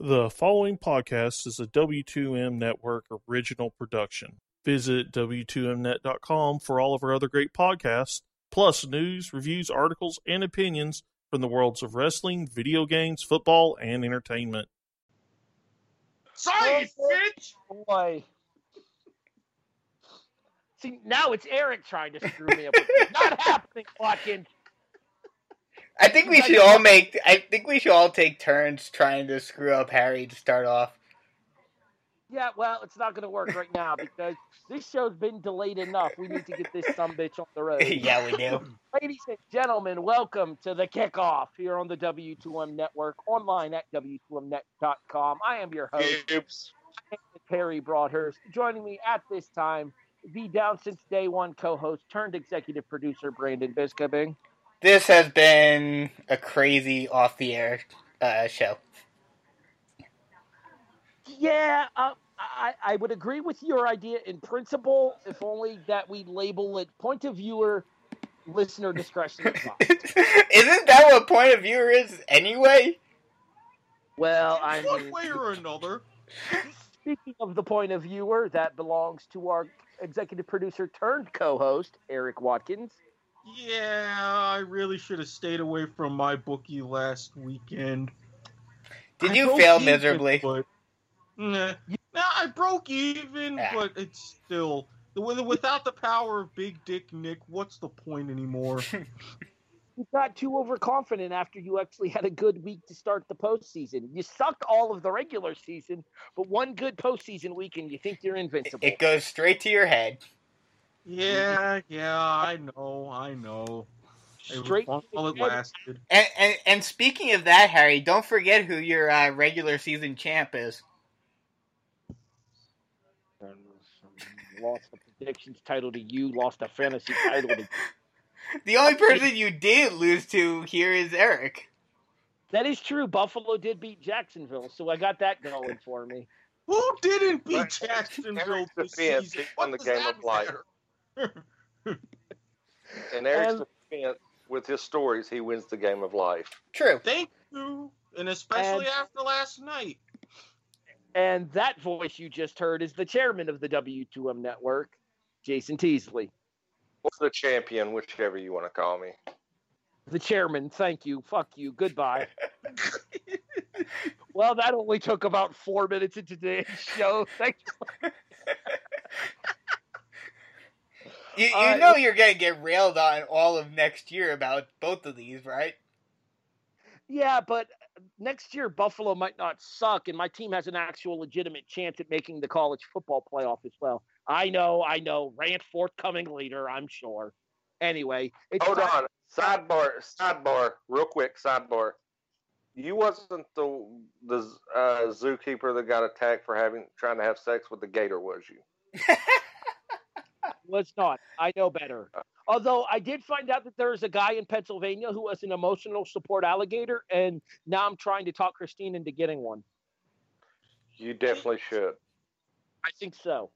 The following podcast is a W2M Network original production. Visit W2Mnet.com for all of our other great podcasts, plus news, reviews, articles, and opinions from the worlds of wrestling, video games, football, and entertainment. Sorry, oh, bitch! Boy. See, now it's Erik trying to screw me up. It's not happening, Watkins. I think we should all make. I think we should all take turns trying to screw up Harry to start off. Yeah, well, it's not going to work right now because this show's been delayed enough. We need to get this some bitch on the road. yeah, we do. Ladies and gentlemen, welcome to the kickoff here on the W2M Network, online at W2Mnet.com. I am your host, Oops. Harry Broadhurst. Joining me at this time, the down since day one co-host turned executive producer, Brandon Biskobing. This has been a crazy off the air uh, show. Yeah, uh, I, I would agree with your idea in principle, if only that we label it point of viewer, listener discretion. Isn't that what point of view is anyway? well, I One way or another. speaking of the point of viewer, that belongs to our executive producer turned co-host, Erik Watkins. Yeah, I really should have stayed away from my bookie last weekend. Did I you fail even, miserably? But, nah, nah, I broke even, Yeah. but it's still with- without the power of Big Dick Nick. What's the point anymore? You got too overconfident after you actually had a good week to start the postseason. You sucked all of the regular season, but one good postseason week and you think you're invincible. It goes straight to your head. Yeah, yeah, I know, I know. It was Straight fun to the while it lasted. And, and and speaking of that, Harry, don't forget who your uh, regular season champ is. Lost the predictions title to you, lost a fantasy title to The only person you did lose to here is Erik. That is true. Buffalo did beat Jacksonville, so I got that going for me. Who didn't beat Jacksonville Erik's this season? What won the does game that of life. matter? In Erik's And- defense, with his stories, he wins the game of life. True. Thank you, and especially And- after last night. And that voice you just heard is the chairman of the W2M network, Jason Teasley. Or the champion, whichever you want to call me. The chairman, thank you. Fuck you. Goodbye. well, that only took about four minutes into today's show. Thank you. You, you Uh, know you're gonna get railed on all of next year about both of these, right? Yeah, but next year Buffalo might not suck, and my team has an actual legitimate chance at making the college football playoff as well. I know, I know. Rant forthcoming later, I'm sure. Anyway, it's Hold time- on. Sidebar, sidebar, real quick sidebar. You wasn't the the uh, zookeeper that got attacked for having trying to have sex with the gator, was you? was not. I know better. Uh, Although I did find out that there is a guy in Pennsylvania who was an emotional support alligator, and now I'm trying to talk Christine into getting one. You definitely should. I think so.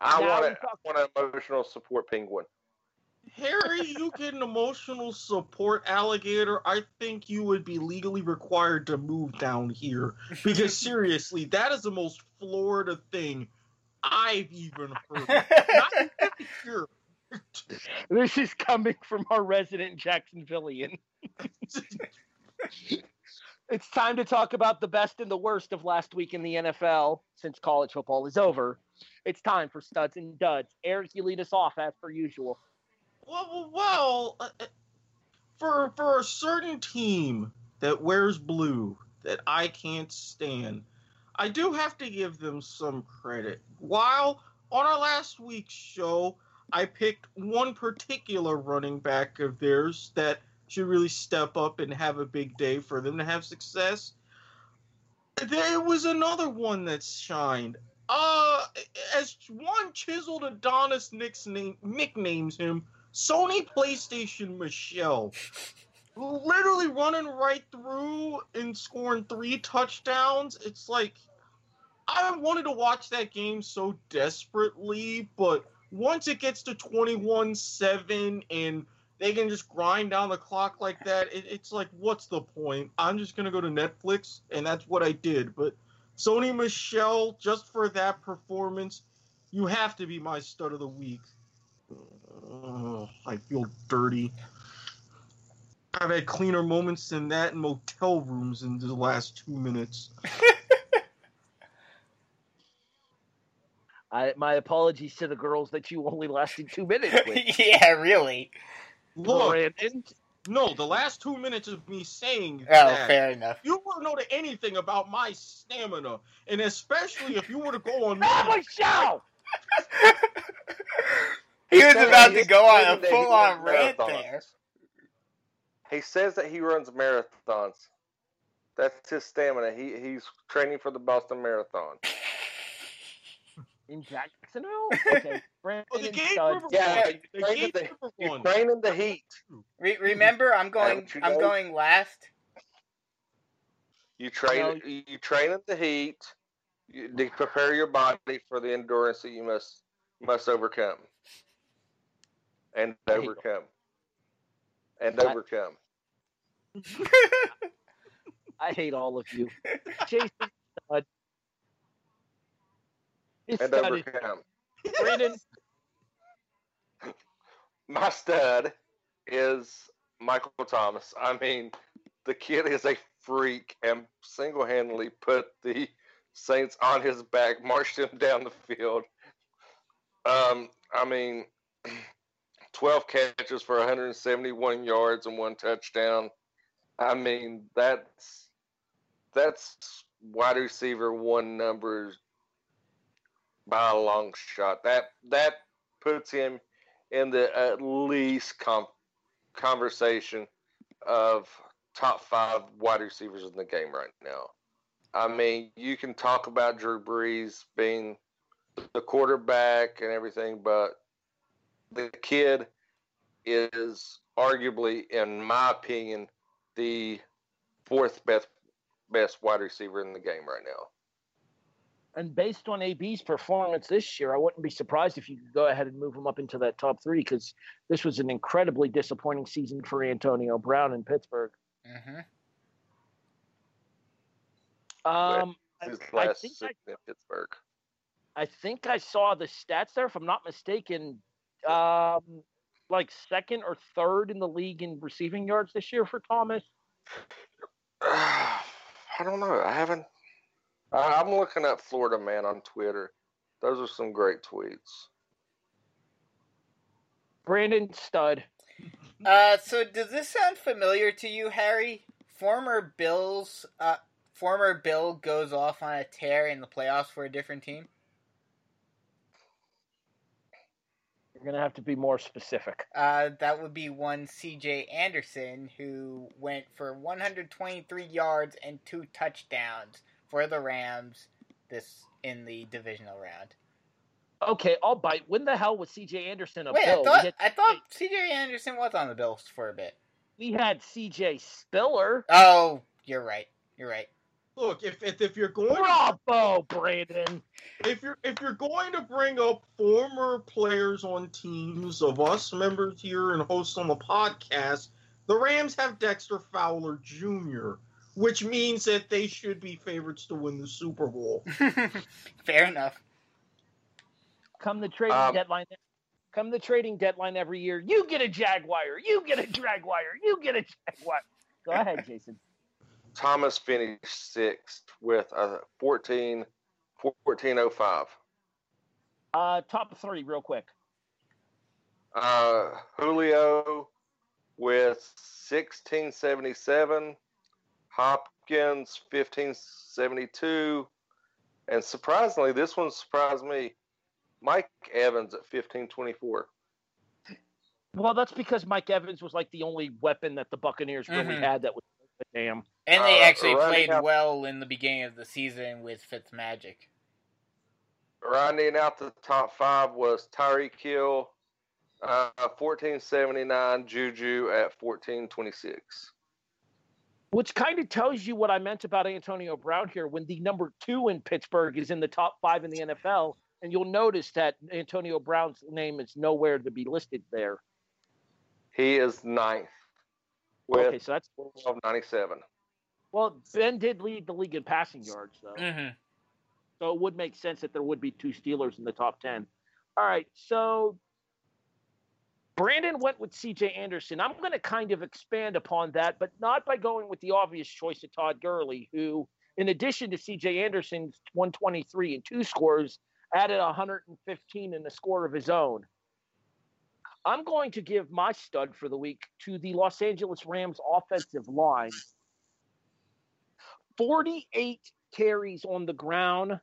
I Now want we it. I talk- want an emotional support penguin. Harry, you get an emotional support alligator. I think you would be legally required to move down here. Because seriously, that is the most Florida thing I've even heard. Not even. This is coming from our resident Jacksonvillian. It's time to talk about the best and the worst of last week in the NFL since college football is over. It's time for studs and duds. Erik, you lead us off as per usual. Well, well, uh, uh, for for a certain team that wears blue that I can't stand, I do have to give them some credit. While on our last week's show, I picked one particular running back of theirs that should really step up and have a big day for them to have success. There was another one that shined. Uh, as one chiseled Adonis nicknames him, Sony PlayStation Michel. Literally running right through and scoring three touchdowns. It's like I wanted to watch that game so desperately, but once it gets to 21 7 and they can just grind down the clock like that. It, it's like, what's the point? I'm just gonna go to Netflix, and that's what I did. But Sony Michel, just for that performance, you have to be my stud of the week. Uh, I feel dirty. I've had cleaner moments than that in motel rooms in the last two minutes. I, my apologies to the girls that you only lasted two minutes with. yeah, really. Look, Brandon, no, the last two minutes of me saying Oh, that, fair enough. you wouldn't know anything about my stamina, and especially if you were to go on. family show. He was said about to go on a full on runs rant there. He says that he runs marathons. That's his stamina. He he's training for the Boston Marathon. In Jacksonville? Okay. Brandon Oh, the Gate Stud. River Yeah, one. The right Gate River You one. train in the heat. Re- remember, I'm going. I'm guys- going last. You train. No. You, you train in the heat. You, to prepare your body for the endurance that you must must overcome. And overcome. And overcome. I hate all of you. Jason Stud. His And stud is overcome. Brandon. My stud is Michael Thomas. I mean, the kid is a freak and single handedly put the Saints on his back, marched him down the field. Um, I mean, 12 catches for 171 yards and one touchdown. I mean, that's that's wide receiver one numbers by a long shot. That that puts him in the at least com- conversation of top five wide receivers in the game right now. I mean, you can talk about Drew Brees being the quarterback and everything, but the kid is arguably, in my opinion, the fourth best best wide receiver in the game right now. And based on AB's performance this year, I wouldn't be surprised if you could go ahead and move him up into that top three because this was an incredibly disappointing season for Antonio Brown in Pittsburgh. Mm-hmm. Um, I, His I last think I, in Pittsburgh. I think I saw the stats there. If I'm not mistaken, um, like second or third in the league in receiving yards this year for Thomas. I don't know. I haven't. I, I'm looking at Florida Man on Twitter. Those are some great tweets. Brandon Stud. Uh, so does this sound familiar to you, Harry? Former Bills, uh, former Bill goes off on a tear in the playoffs for a different team. You're gonna have to be more specific. Uh, that would be one C.J. Anderson, who went for 123 yards and two touchdowns for the Rams this in the divisional round. Okay, I'll bite. When the hell was C.J. Anderson a Wait, Bill? I thought had, I thought C.J. Anderson was on the Bills for a bit. we had C.J. Spiller. Oh, you're right. You're right. Look, if, if if you're going Bravo, Brandon. if you're if you're going to bring up former players on teams of us members here and hosts on the podcast, the Rams have Dexter Fowler Jr., which means that they should be favorites to win the Super Bowl. Fair enough. Come the trading Um, deadline. Come the trading deadline every year. You get a Jaguar. You get a Jaguar. You get a Jaguar. Go ahead, Jason. Thomas finished sixth with a 14, 1405. Uh, top three, real quick. Uh, Julio with 1677, Hopkins 1572, and surprisingly, this one surprised me. Mike Evans at 1524. Well, that's because Mike Evans was like the only weapon that the Buccaneers really Mhm. had that was damn. And they Uh, actually running played up- well in the beginning of the season with Fitzmagic. Rounding out the top five was Tyreek Hill, uh, 1479, Juju at 1426. Which kind of tells you what I meant about Antonio Brown here when the number two in Pittsburgh is in the top five in the NFL. And you'll notice that Antonio Brown's name is nowhere to be listed there. He is ninth with Okay, so that's 1297. well. Ben did lead the league in passing yards, though. hmm So it would make sense that there would be two Steelers in the top 10. All right. So Brandon went with CJ Anderson. I'm going to kind of expand upon that, but not by going with the obvious choice of Todd Gurley, who, in addition to CJ Anderson's 123 and two scores, added 115 in a score of his own. I'm going to give my stud for the week to the Los Angeles Rams offensive line. 48 carries on the ground,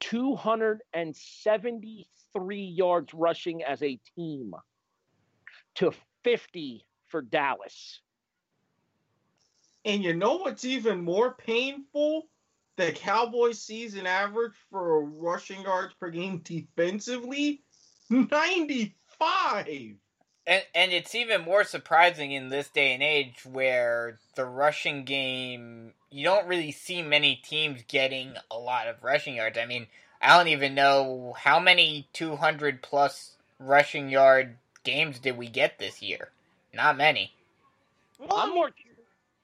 273 yards rushing as a team to 50 for Dallas. And you know what's even more painful? The Cowboys season average for rushing yards per game defensively 95. And and it's even more surprising in this day and age where the rushing game you don't really see many teams getting a lot of rushing yards. I mean, I don't even know how many 200 plus rushing yard games did we get this year. Not many. Well, I'm more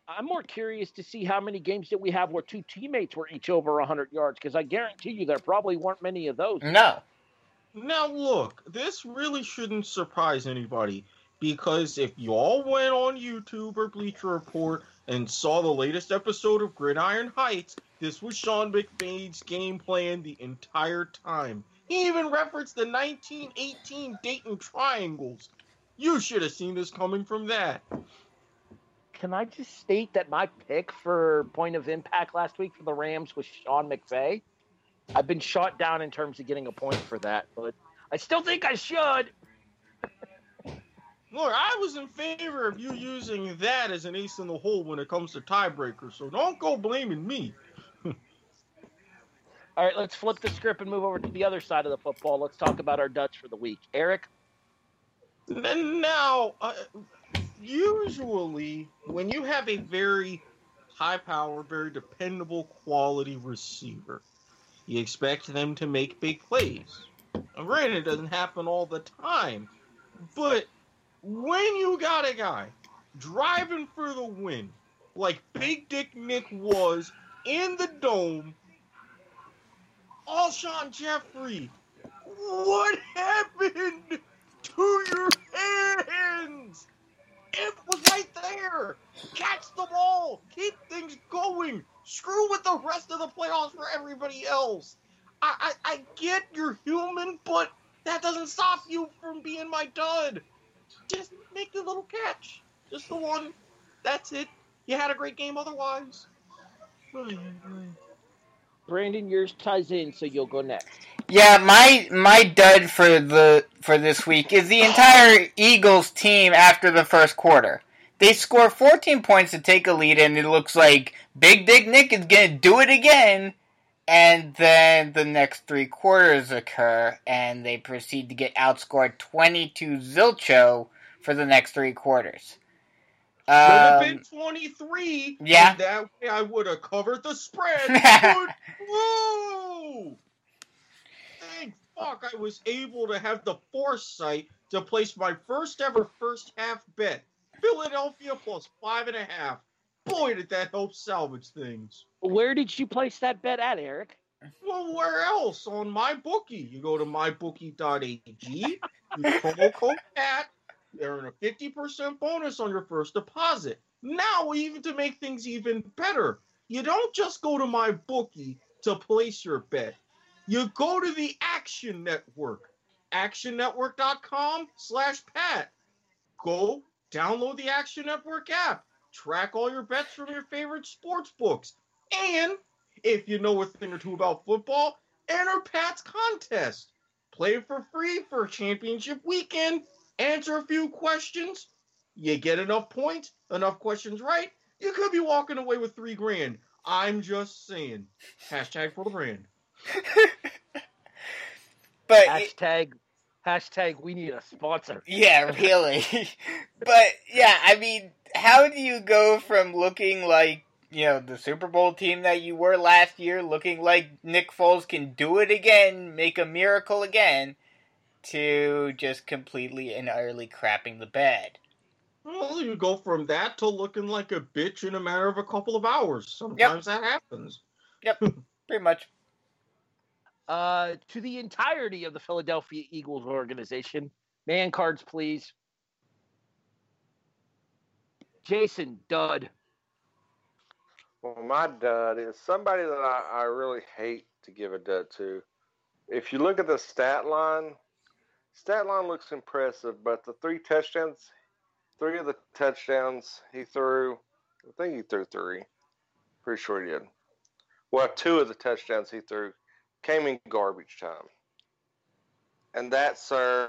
I'm more curious to see how many games that we have where two teammates were each over 100 yards because I guarantee you there probably weren't many of those. No. Now, look, this really shouldn't surprise anybody because if you all went on YouTube or Bleacher Report and saw the latest episode of Gridiron Heights, this was Sean McVay's game plan the entire time. He even referenced the 1918 Dayton Triangles. You should have seen this coming from that. Can I just state that my pick for point of impact last week for the Rams was Sean McVay? I've been shot down in terms of getting a point for that, but I still think I should. Look, I was in favor of you using that as an ace in the hole when it comes to tiebreakers, so don't go blaming me. All right, let's flip the script and move over to the other side of the football. Let's talk about our Dutch for the week. Erik, now, uh, usually, when you have a very high power, very dependable quality receiver, you expect them to make big plays. Granted, it doesn't happen all the time, but when you got a guy driving for the win, like Big Dick Nick was in the dome, Alshon Jeffery, what happened to your hands? It was right there. Catch the ball. Keep things going. Screw with the rest of the playoffs for everybody else. I, I, I get you're human, but that doesn't stop you from being my dud. Just make the little catch. Just the one. That's it. You had a great game otherwise. Brandon, yours ties in, so you'll go next. Yeah, my my dud for the for this week is the entire Eagles team after the first quarter. They score 14 points to take a lead, and it looks like Big Dick Nick is gonna do it again. And then the next three quarters occur, and they proceed to get outscored 22 zilcho for the next three quarters. Could have Um, been 23. yeah. That way I would have covered the spread. Thank fuck I was able to have the foresight to place my first ever first half bet. Philadelphia plus five and a half. Boy, did that help salvage things. Where did you place that bet at, Erik? Well, where else? On my bookie. You go to mybookie.ag, use promo code PAT, you earn a 50% bonus on your first deposit. Now, even to make things even better, you don't just go to my bookie to place your bet. You go to the Action Network, actionnetwork.com slash Pat. Go download the Action Network app. Track all your bets from your favorite sports books. And if you know a thing or two about football, enter Pat's contest. Play for free for championship weekend. Answer a few questions. You get enough points, enough questions right. You could be walking away with three grand. I'm just saying. Hashtag for the brand. but Hashtag, hashtag, we need a sponsor. Yeah, really. but yeah, I mean, how do you go from looking like, you know, the Super Bowl team that you were last year, looking like Nick Foles can do it again, make a miracle again, to just completely and utterly crapping the bed? Well, you go from that to looking like a bitch in a matter of a couple of hours. Sometimes that happens. Yep, pretty much. Uh, to the entirety of the Philadelphia Eagles organization, man cards, please. Jason Dud. Well, my dud is somebody that I, I really hate to give a dud to. If you look at the stat line, stat line looks impressive, but the three touchdowns, three of the touchdowns he threw, I think he threw three. Pretty sure he did. Well, two of the touchdowns he threw came in garbage time. And that, sir,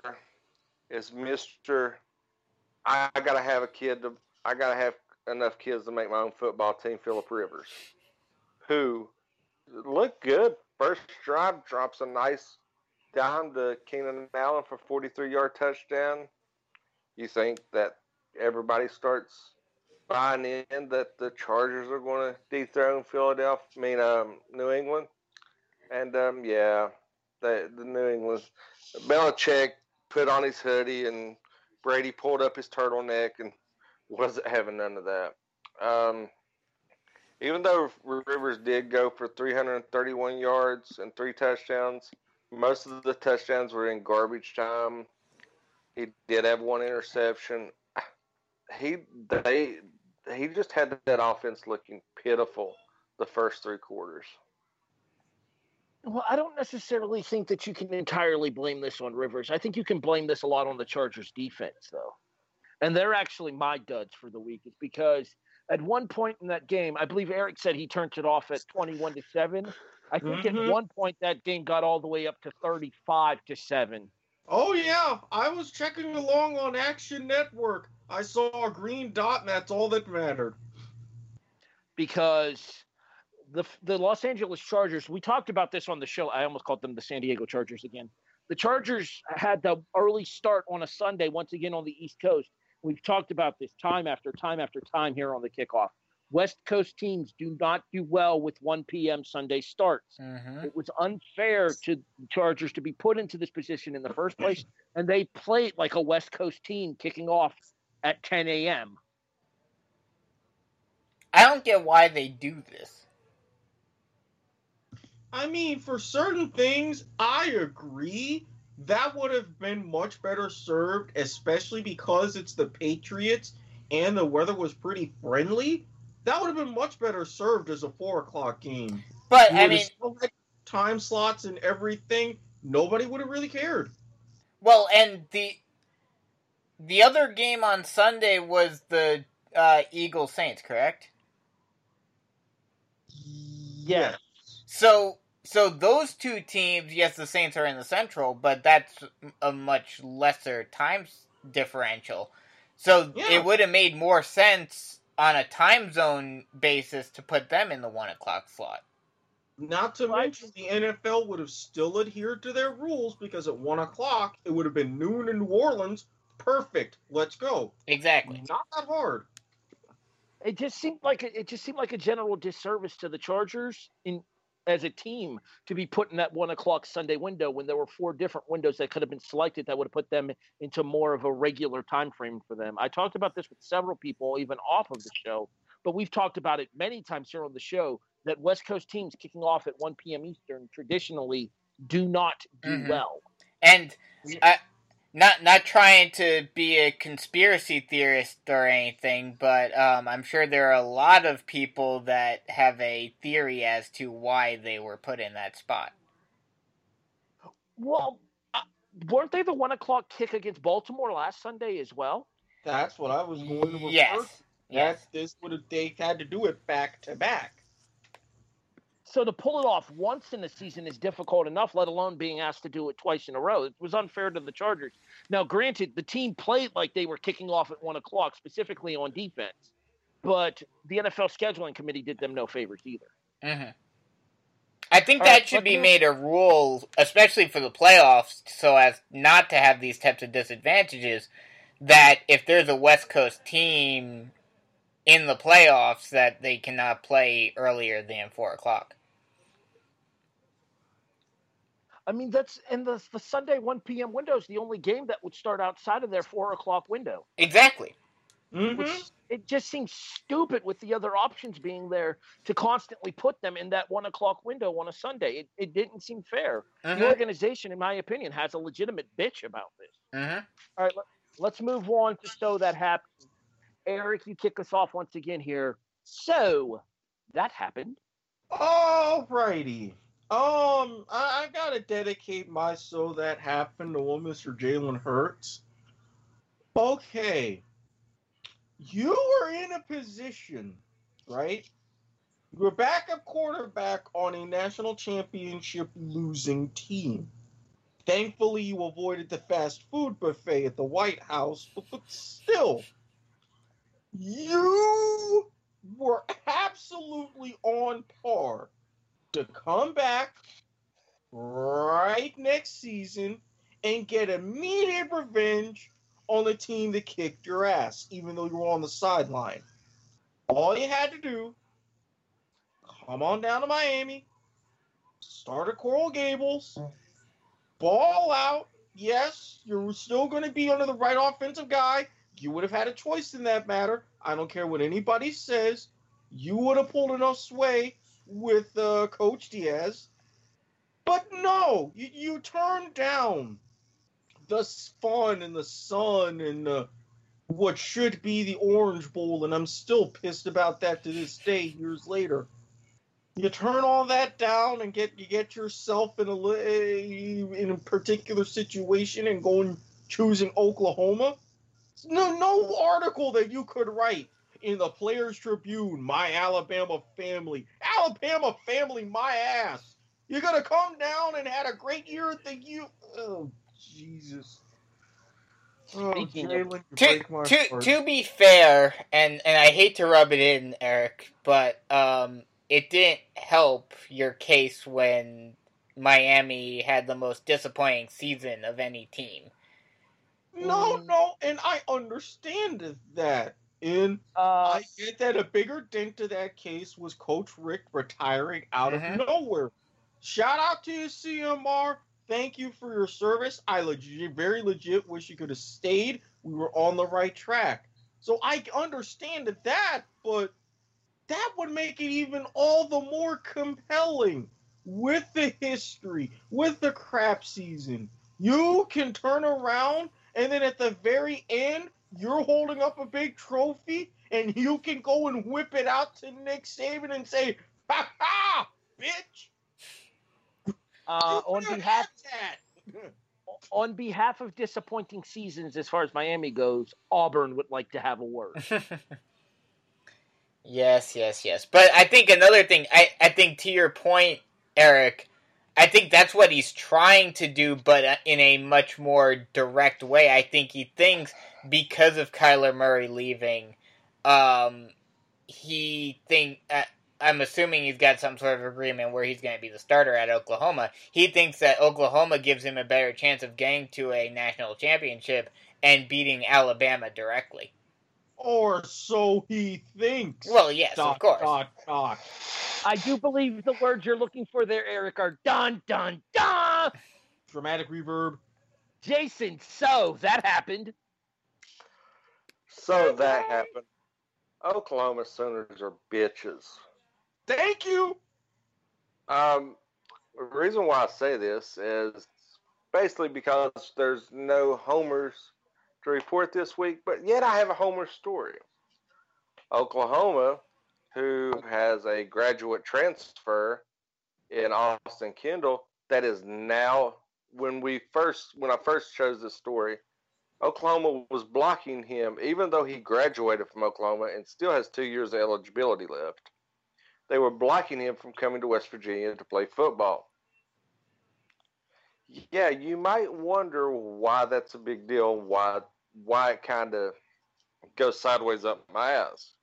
is Mr. I, I gotta have a kid to I gotta have enough kids to make my own football team, Philip Rivers, who looked good. First drive drops a nice dime to Keenan Allen for 43 yard touchdown. You think that everybody starts buying in that the Chargers are going to dethrone Philadelphia, I mean, um, New England? And um, yeah, the, the New England, Belichick put on his hoodie and Brady pulled up his turtleneck and wasn't having none of that. Um, even though Rivers did go for 331 yards and three touchdowns, most of the touchdowns were in garbage time. He did have one interception. He they he just had that offense looking pitiful the first three quarters. Well, I don't necessarily think that you can entirely blame this on Rivers. I think you can blame this a lot on the Chargers defense, though. And they're actually my duds for the week. It's because at one point in that game, I believe Erik said he turned it off at 21 to 7. I think Mhm. at one point that game got all the way up to 35 to 7. Oh yeah, I was checking along on Action Network. I saw a green dot, and that's all that mattered. because the the Los Angeles Chargers. We talked about this on the show. I almost called them the San Diego Chargers again. The Chargers had the early start on a Sunday once again on the East Coast. We've talked about this time after time after time here on the kickoff. West Coast teams do not do well with 1 p.m. Sunday starts. Mm-hmm. It was unfair to the Chargers to be put into this position in the first place, and they played like a West Coast team kicking off at 10 a.m. I don't get why they do this. I mean, for certain things, I agree. That would have been much better served, especially because it's the Patriots and the weather was pretty friendly. That would have been much better served as a four o'clock game. But You I mean, time slots and everything. Nobody would have really cared. well, and the the other game on Sunday was the uh, Eagles Saints, correct? Yes. So so those two teams, yes, the Saints are in the Central, but that's a much lesser time differential. So Yeah. it would have made more sense on a time zone basis to put them in the one o'clock slot. Not to Right. mention the NFL would have still adhered to their rules because at one o'clock it would have been noon in New Orleans. Perfect. Let's go. Exactly. Not that hard. It just seemed like a, it just seemed like a general disservice to the Chargers in as a team to be put in that one o'clock Sunday window when there were four different windows that could have been selected that would have put them into more of a regular time frame for them. I talked about this with several people even off of the show, but we've talked about it many times here on the show that West Coast teams kicking off at 1 p.m. Eastern traditionally do not do Mhm. well. And I, not not trying to be a conspiracy theorist or anything, but um, I'm sure there are a lot of people that have a theory as to why they were put in that spot. Well, uh, weren't they the one o'clock kick against Baltimore last Sunday as well? That's what I was going to refer Yes. to. Yes. That this would have they had to do it back to back. So to pull it off once in the season is difficult enough, let alone being asked to do it twice in a row. It was unfair to the Chargers. Now, granted, the team played like they were kicking off at one o'clock, specifically on defense, but the NFL scheduling committee did them no favors either. hmm I think All that right, should be made a rule, especially for the playoffs, so as not to have these types of disadvantages. That if there's a West Coast team in the playoffs, that they cannot play earlier than four o'clock. I mean, that's and the the Sunday one p.m. window is the only game that would start outside of their four o'clock window. Exactly. Mhm. which it just seems stupid with the other options being there to constantly put them in that one o'clock window on a Sunday. It, it didn't seem fair. The Mhm, organization, in my opinion, has a legitimate bitch about this. mhm. All right, let, let's move on to so that happened. Erik, you kick us off once again here. So that happened. All righty. Um, I, I gotta dedicate my so that happened to one Mr. Jalen Hurts. Okay. You were in a position, right? You were backup quarterback on a national championship losing team. Thankfully, you avoided the fast food buffet at the White House, but, but still, you were absolutely on par to come back right next season and get immediate revenge on the team that kicked your ass, even though you were on the sideline. All you had to do, come on down to Miami, start at Coral Gables, ball out. Yes, you're still going to be under the right offensive guy. You would have had a choice in that matter. I don't care what anybody says. You would have pulled enough sway with uh, Coach Diaz. But no, you, you turned down the fun and the sun and uh, what should be the Orange Bowl, and I'm still pissed about that to this day, years later. You turn all that down and get you get yourself in a in a particular situation and go and choosing Oklahoma. No, no article that you could write in the Players Tribune, my Alabama family, Alabama family, my ass. You're gonna come down and had a great year at the U. Oh Jesus. Oh, To, to, to be fair, and, and I hate to rub it in, Erik, but um, it didn't help your case when Miami had the most disappointing season of any team. No, no, and I understand that. And Uh, I get that a bigger dent to that case was Coach Richt retiring out Mhm. of nowhere. Shout out to you, CMR. Thank you for your service. I legit, very legit wish you could have stayed. We were on the right track. So I understand that, but that would make it even all the more compelling with the history, with the crap season. You can turn around and then at the very end, you're holding up a big trophy and you can go and whip it out to Nick Saban and say, ha ha, bitch. uh, on behalf that. on behalf of disappointing seasons as far as Miami goes, Auburn would like to have a word. yes, yes, yes. But I think another thing, I, I think to your point, Erik, I think that's what he's trying to do, but uh, in a much more direct way. I think he thinks because of Kyler Murray leaving, um, he think. Uh, I'm assuming he's got some sort of agreement where he's going to be the starter at Oklahoma. He thinks that Oklahoma gives him a better chance of getting to a national championship and beating Alabama directly. or so he thinks. Well, yes, dot, of course. Dot, dot. I do believe the words you're looking for there, Erik, are dun dun dun. Dramatic reverb. Jason, so that happened. So that happened. Oklahoma Sooners are bitches. Thank you. Um, the reason why I say this is basically because there's no homers to report this week, but yet I have a homer story. Oklahoma, who has a graduate transfer in Austin Kendall, that is now when we first when I first chose this story, Oklahoma was blocking him, even though he graduated from Oklahoma and still has two years of eligibility left. They were blocking him from coming to West Virginia to play football. Yeah, you might wonder why that's a big deal, why why it kind of goes sideways up my ass.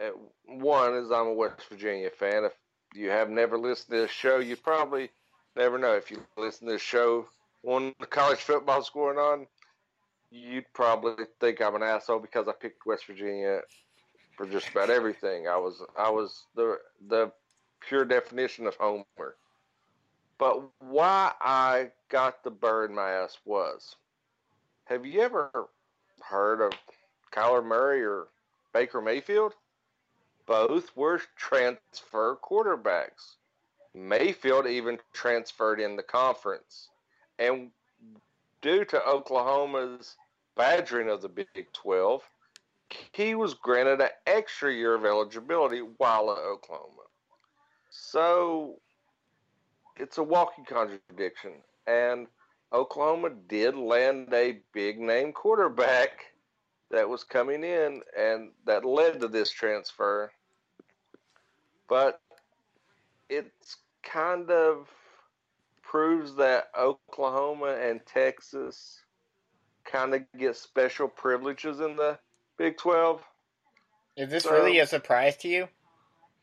Uh, one is I'm a West Virginia fan. If you have never listened to this show, you probably never know. If you listen to this show when the college football's going on, you'd probably think I'm an asshole because I picked West Virginia for just about everything. I was I was the the pure definition of homer. But why I got the burr in my ass was, have you ever heard of Kyler Murray or Baker Mayfield? Both were transfer quarterbacks. Mayfield even transferred in the conference. And due to Oklahoma's badgering of the Big 12, he was granted an extra year of eligibility while at Oklahoma. So it's a walking contradiction. And Oklahoma did land a big name quarterback that was coming in, and that led to this transfer. But it's kind of proves that Oklahoma and Texas kind of get special privileges in the Big 12. Is this So- really a surprise to you?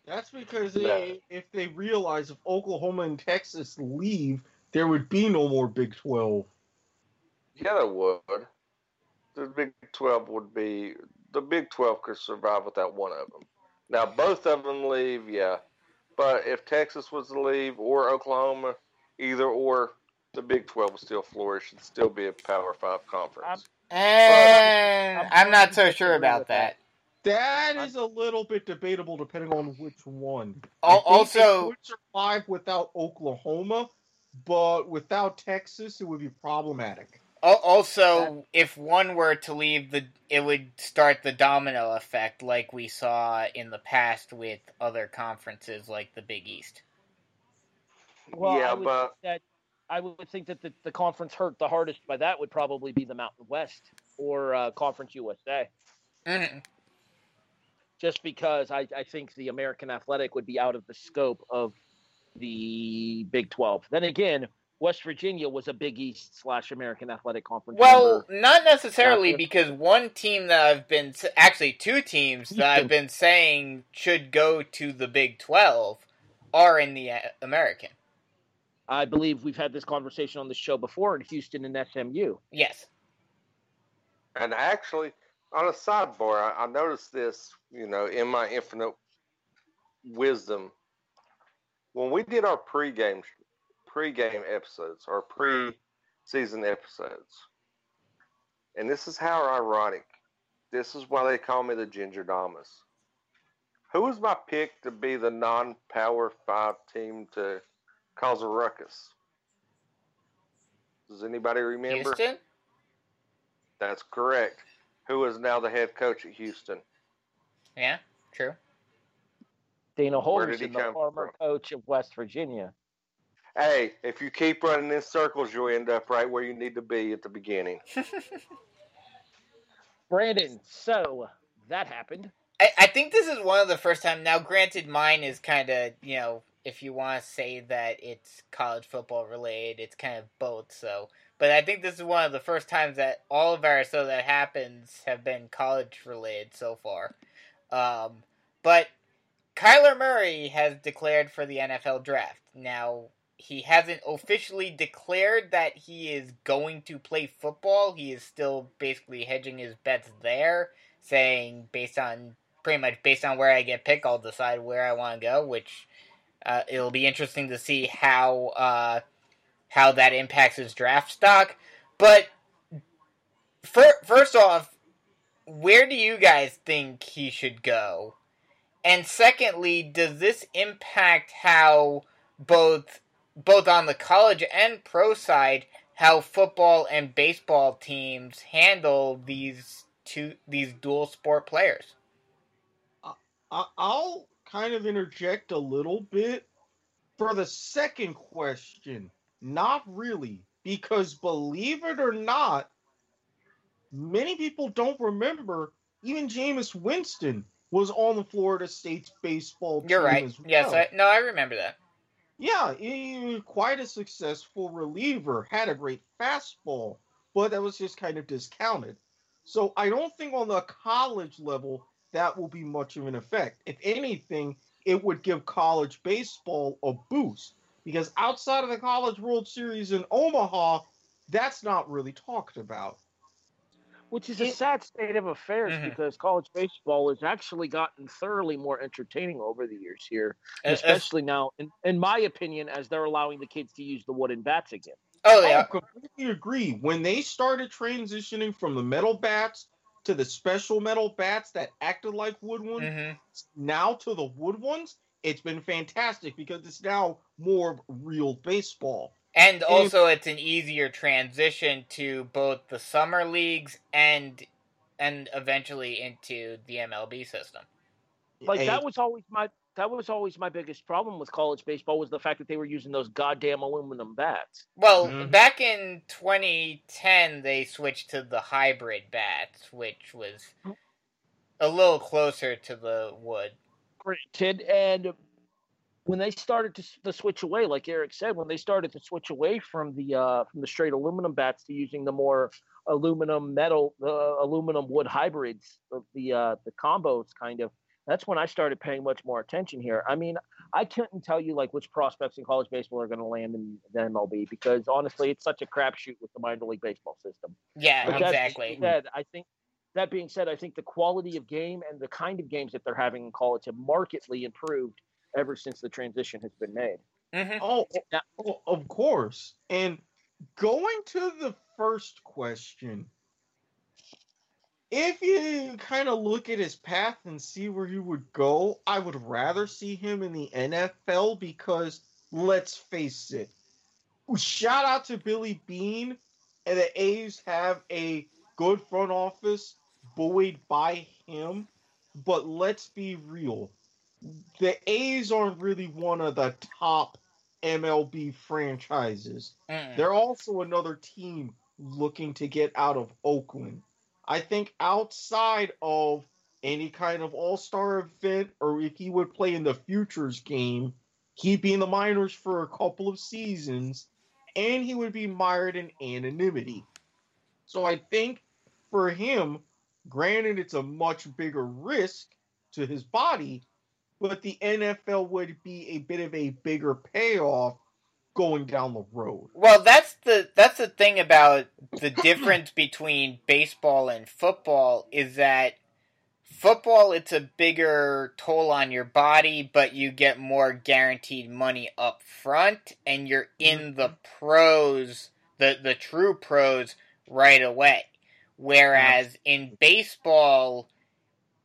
That's because No. they, if they realize if Oklahoma and Texas leave, there would be no more Big 12. Yeah, it would. The Big 12 would be the Big 12 could survive without one of them. Now, both of them leave, yeah. But if Texas was to leave or Oklahoma, either or, the Big 12 will still flourish and still be a Power 5 conference. And I'm- I'm not so sure about that. that. That is a little bit debatable depending on which one. Oh, I Al- think they Also, would survive without Oklahoma, but without Texas, it would be problematic. Oh, also, if one were to leave, the it would start the domino effect, like we saw in the past with other conferences, like the Big East. Well, I yeah, would but think that I would think that the, the conference hurt the hardest by that would probably be the Mountain West or uh, Conference USA, Mhm. just because I, I think the American Athletic would be out of the scope of the Big Twelve. Then again, West Virginia was a Big East slash American Athletic Conference. Well, member. not necessarily because one team that I've been actually two teams that I've been saying should go to the Big Twelve are in the uh, American. I believe we've had this conversation on the show before in Houston and SMU. Yes. And actually, on a sidebar, I, I noticed this, you know, in my infinite wisdom. When we did our pregame pregame episodes or pre-season episodes, and this is how ironic. This is why they call me the Ginger Damas. Who was my pick to be the non-power five team to cause a ruckus? Does anybody remember? Houston. That's correct. Who is now the head coach at Houston? Yeah. True. Dana Where did Holgorsen, the former from? coach of West Virginia. Hey, if you keep running in circles, you'll end up right where you need to be at the beginning. Brandon, so that happened. I, I think this is one of the first time. Now, granted, mine is kind of you know, if you want to say that it's college football related, it's kind of both. So, but I think this is one of the first times that all of our so that happens have been college related so far. Um, but Kyler Murray has declared for the NFL draft. Now, he hasn't officially declared that he is going to play football. He is still basically hedging his bets there, saying based on pretty much based on where I get picked, I'll decide where I want to go. Which uh, it'll be interesting to see how uh, how that impacts his draft stock. But fir- first off, where do you guys think he should go? And secondly, does this impact how both both on the college and pro side how football and baseball teams handle these two these dual sport players? I'll kind of interject a little bit for the second question. Not really, because believe it or not, many people don't remember even Jameis Winston was on the Florida State's baseball team You're right. well. Yes, I, no, I remember that. Yeah, he was quite a successful reliever, had a great fastball, but that was just kind of discounted. So I don't think on the college level that will be much of an effect. If anything, it would give college baseball a boost because outside of the College World Series in Omaha, that's not really talked about. Which is a sad state of affairs Mhm. because college baseball has actually gotten thoroughly more entertaining over the years here, especially now, in, in my opinion, as they're allowing the kids to use the wooden bats again. oh yeah. I completely agree. When they started transitioning from the metal bats to the special metal bats that acted like wood ones, hmm now to the wood ones, it's been fantastic because it's now more real baseball. And also, it's an easier transition to both the summer leagues and and eventually into the MLB system. Like And- that was always my that was always my biggest problem with college baseball was the fact that they were using those goddamn aluminum bats. Well, Mhm. back in 2010, they switched to the hybrid bats, which was a little closer to the wood. Granted, and when they started to, s- to switch away, like Erik said, when they started to switch away from the uh, from the straight aluminum bats to using the more aluminum metal, the aluminum wood hybrids, the the, uh, the combos kind of. That's when I started paying much more attention here. I mean, I couldn't tell you like which prospects in college baseball are going to land in the MLB because honestly, it's such a crapshoot with the minor league baseball system. Yeah, But that being said, I think that being said, I think the quality of game and the kind of games that they're having in college have markedly improved ever since the transition has been made. hmm Oh, Now- oh, of course. And going to the first question, if you kind of look at his path and see where he would go, I would rather see him in the NFL because let's face it, shout out to Billy Beane, and the A's have a good front office buoyed by him. But let's be real the A's aren't really one of the top MLB franchises. Mm. They're also another team looking to get out of Oakland. I think outside of any kind of all star event, or if he would play in the futures game, he'd be in the minors for a couple of seasons and he would be mired in anonymity. So I think for him, granted, it's a much bigger risk to his body, but the NFL would be a bit of a bigger payoff going down the road. Well, that's the that's the thing about the difference between baseball and football is that football it's a bigger toll on your body, but you get more guaranteed money up front and you're in the mm-hmm. pros, the the true pros right away. Whereas in baseball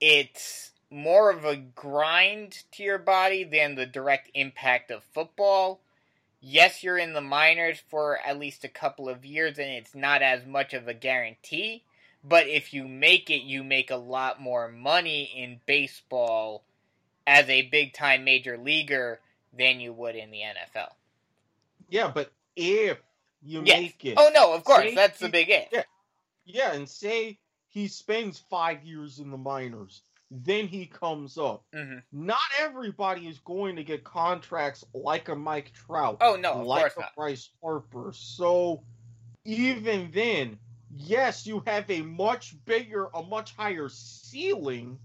it's more of a grind to your body than the direct impact of football yes, you're in the minors for at least a couple of years and it's not as much of a guarantee. But if you make it, you make a lot more money in baseball as a big time major leaguer than you would in the NFL. Yeah, but if you Yes. make it, Oh, no, of course. That's the big if. yeah. yeah, and say he spends five years in the minors, then he comes up. hmm Not everybody is going to get contracts like a Mike Trout, Oh, no, of like a not. Bryce Harper. So even then, yes, you have a much bigger, a much higher ceiling,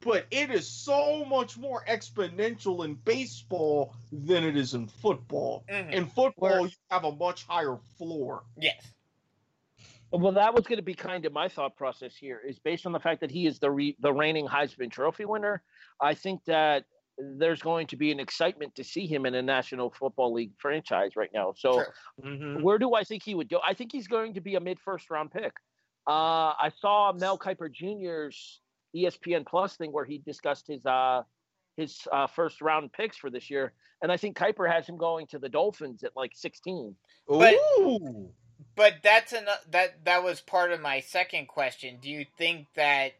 but it is so much more exponential in baseball than it is in football. hmm In football, Where- you have a much higher floor. Yes. Well, that was going to be kind of my thought process here. Is based on the fact that he is the re- the reigning Heisman Trophy winner. I think that there's going to be an excitement to see him in a National Football League franchise right now. So True. where do I think he would go? I think he's going to be a mid first round pick. Uh, I saw Mel Kiper Jr.'s ESPN Plus thing where he discussed his uh, his uh, first round picks for this year, and I think Kiper has him going to the Dolphins at like 16. But- Ooh. But that's an, that that was part of my second question. Do you think that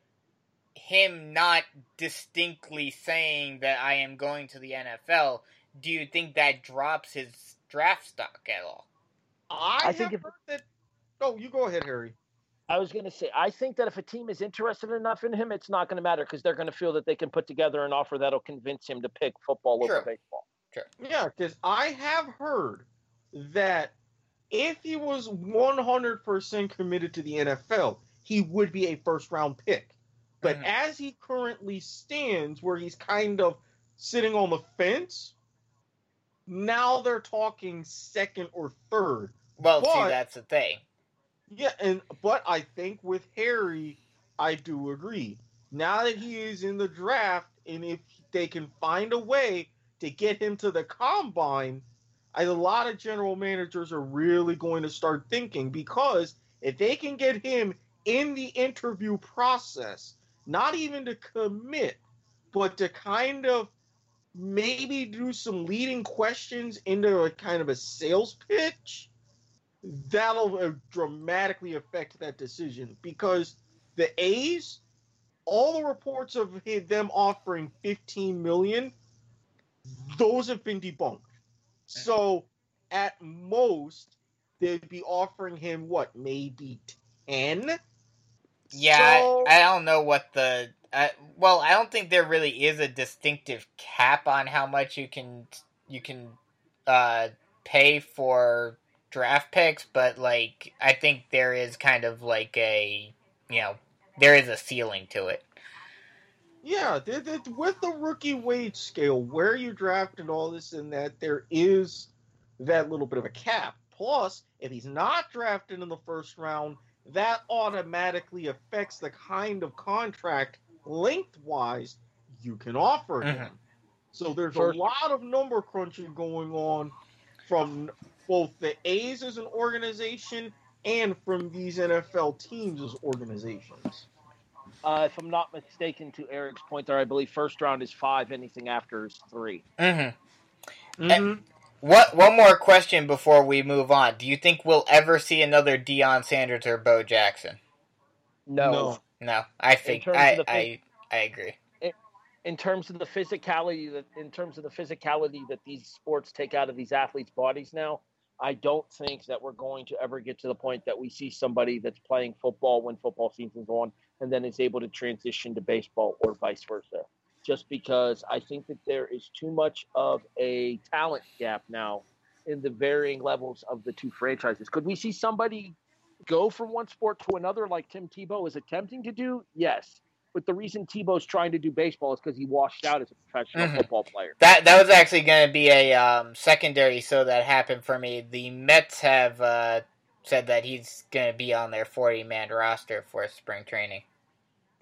him not distinctly saying that I am going to the NFL, do you think that drops his draft stock at all? I, I have think if- heard that. Oh, you go ahead, Harry. I was going to say, I think that if a team is interested enough in him, it's not going to matter because they're going to feel that they can put together an offer that'll convince him to pick football over baseball. Sure. baseball. Yeah, because I have heard that if he was 100% committed to the NFL, he would be a first round pick. But Mhm. as he currently stands, where he's kind of sitting on the fence, now they're talking second or third. Well, see, that's the thing. Yeah, and but I think with Harry, I do agree. Now that he is in the draft, and if they can find a way to get him to the combine, a lot of general managers are really going to start thinking because if they can get him in the interview process, not even to commit, but to kind of maybe do some leading questions into a kind of a sales pitch, that'll uh, dramatically affect that decision because the A's, all the reports of them offering 15 million, those have been debunked. So at most, they'd be offering him what, maybe 10? Yeah, So- I, I don't know what the. Uh, well, I don't think there really is a distinctive cap on how much you can you can uh, pay for draft picks, but like I think there is kind of like a you know there is a ceiling to it. Yeah, they- they- with the rookie wage scale, where you draft and all this and that, there is that little bit of a cap. Plus, if he's not drafted in the first round, that automatically affects the kind of contract lengthwise you can offer him. Mhm. So there's First- a lot of number crunching going on from both the A's as an organization and from these NFL teams as organizations. Uh, if I'm not mistaken, to Erik's point there, I believe first round is five. Anything after is three. Mm-hmm. Mhm. What? One more question before we move on. Do you think we'll ever see another Deion Sanders or Bo Jackson? No. No. No, I think I, of the I I agree. In terms of the physicality that, in terms of the physicality that these sports take out of these athletes' bodies now, I don't think that we're going to ever get to the point that we see somebody that's playing football when football season's on and then is able to transition to baseball or vice versa. Just because I think that there is too much of a talent gap now in the varying levels of the two franchises. Could we see somebody go from one sport to another like Tim Tebow is attempting to do? Yes. But the reason Tebow's trying to do baseball is because he washed out as a professional Mhm. football player. That that was actually going to be a um, secondary, so that happened for me. The Mets have uh, said that he's going to be on their forty man roster for spring training.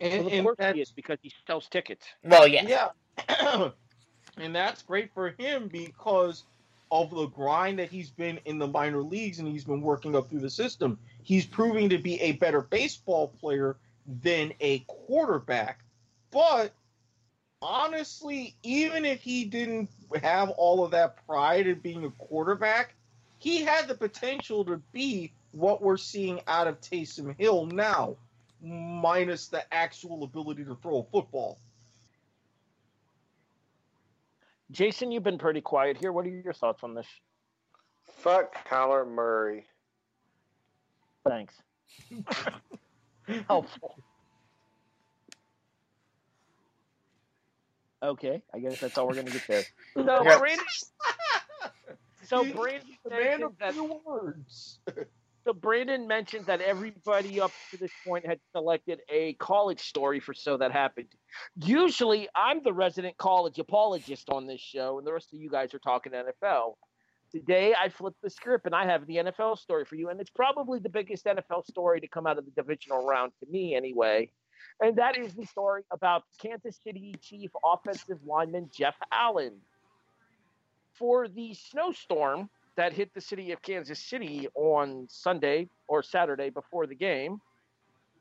And, Well, of and course that's- he is because he sells tickets. Well, yeah, Yeah. and that's great for him because of the grind that he's been in the minor leagues and he's been working up through the system. He's proving to be a better baseball player than a quarterback. But honestly, even if he didn't have all of that pride in being a quarterback, he had the potential to be what we're seeing out of Taysom Hill now, minus the actual ability to throw a football. Jason, you've been pretty quiet here. What are your thoughts on this? Fuck Kyler Murray. Thanks. Helpful. Okay, I guess that's all we're gonna get there. So Yeah. Brandon, so He- Brandon The man of few words. So Brandon mentioned that everybody up to this point had selected a college story for So That Happened. Usually I'm the resident college apologist on this show, and the rest of you guys are talking NFL. Today I flipped the script and I have the NFL story for you, and it's probably the biggest NFL story to come out of the divisional round to me anyway. And that is the story about Kansas City Chief offensive lineman Jeff Allen. For the snowstorm that hit the city of Kansas City on Sunday or Saturday before the game,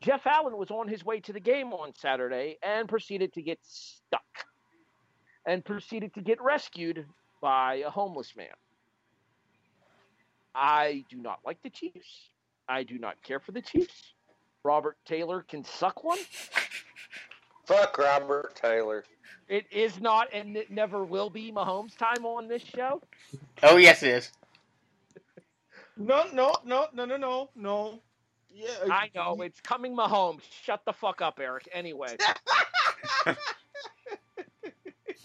Jeff Allen was on his way to the game on Saturday and proceeded to get stuck and proceeded to get rescued by a homeless man. I do not like the Chiefs. I do not care for the Chiefs. Robert Taylor can suck one. Fuck Robert Taylor. It is not and it never will be Mahomes time on this show. oh yes, it is. No, no, no, no, no, no, no. Yeah, I know it's coming Mahomes. Shut the fuck up, Erik. Anyway.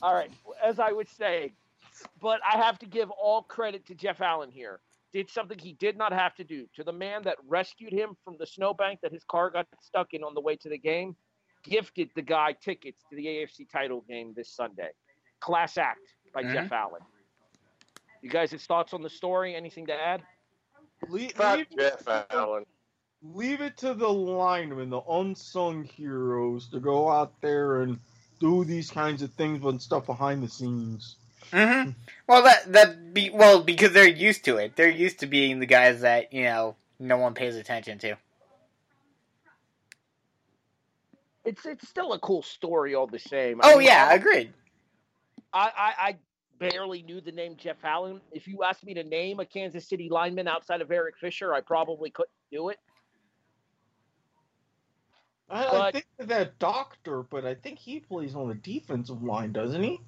All right, as I would say, but I have to give all credit to Jeff Allen here. Did something he did not have to do. To the man that rescued him from the snowbank that his car got stuck in on the way to the game, gifted the guy tickets to the AFC title game this Sunday. Class act by Mhm. Jeff Allen. You guys' his thoughts on the story? Anything to add? Leave, Fuck leave, Jeff Allen. leave it to the linemen, the unsung heroes, to go out there and do these kinds of things and stuff behind the scenes. hmm Well, that that be well because they're used to it. They're used to being the guys that you know no one pays attention to. it's it's still a cool story all the same. Oh mean, yeah, I- agreed. I, I, I barely knew the name Jeff Allen. If you asked me to name a Kansas City lineman outside of Eric Fisher, I probably couldn't do it. I, I think that doctor, but I think he plays on the defensive line, doesn't he?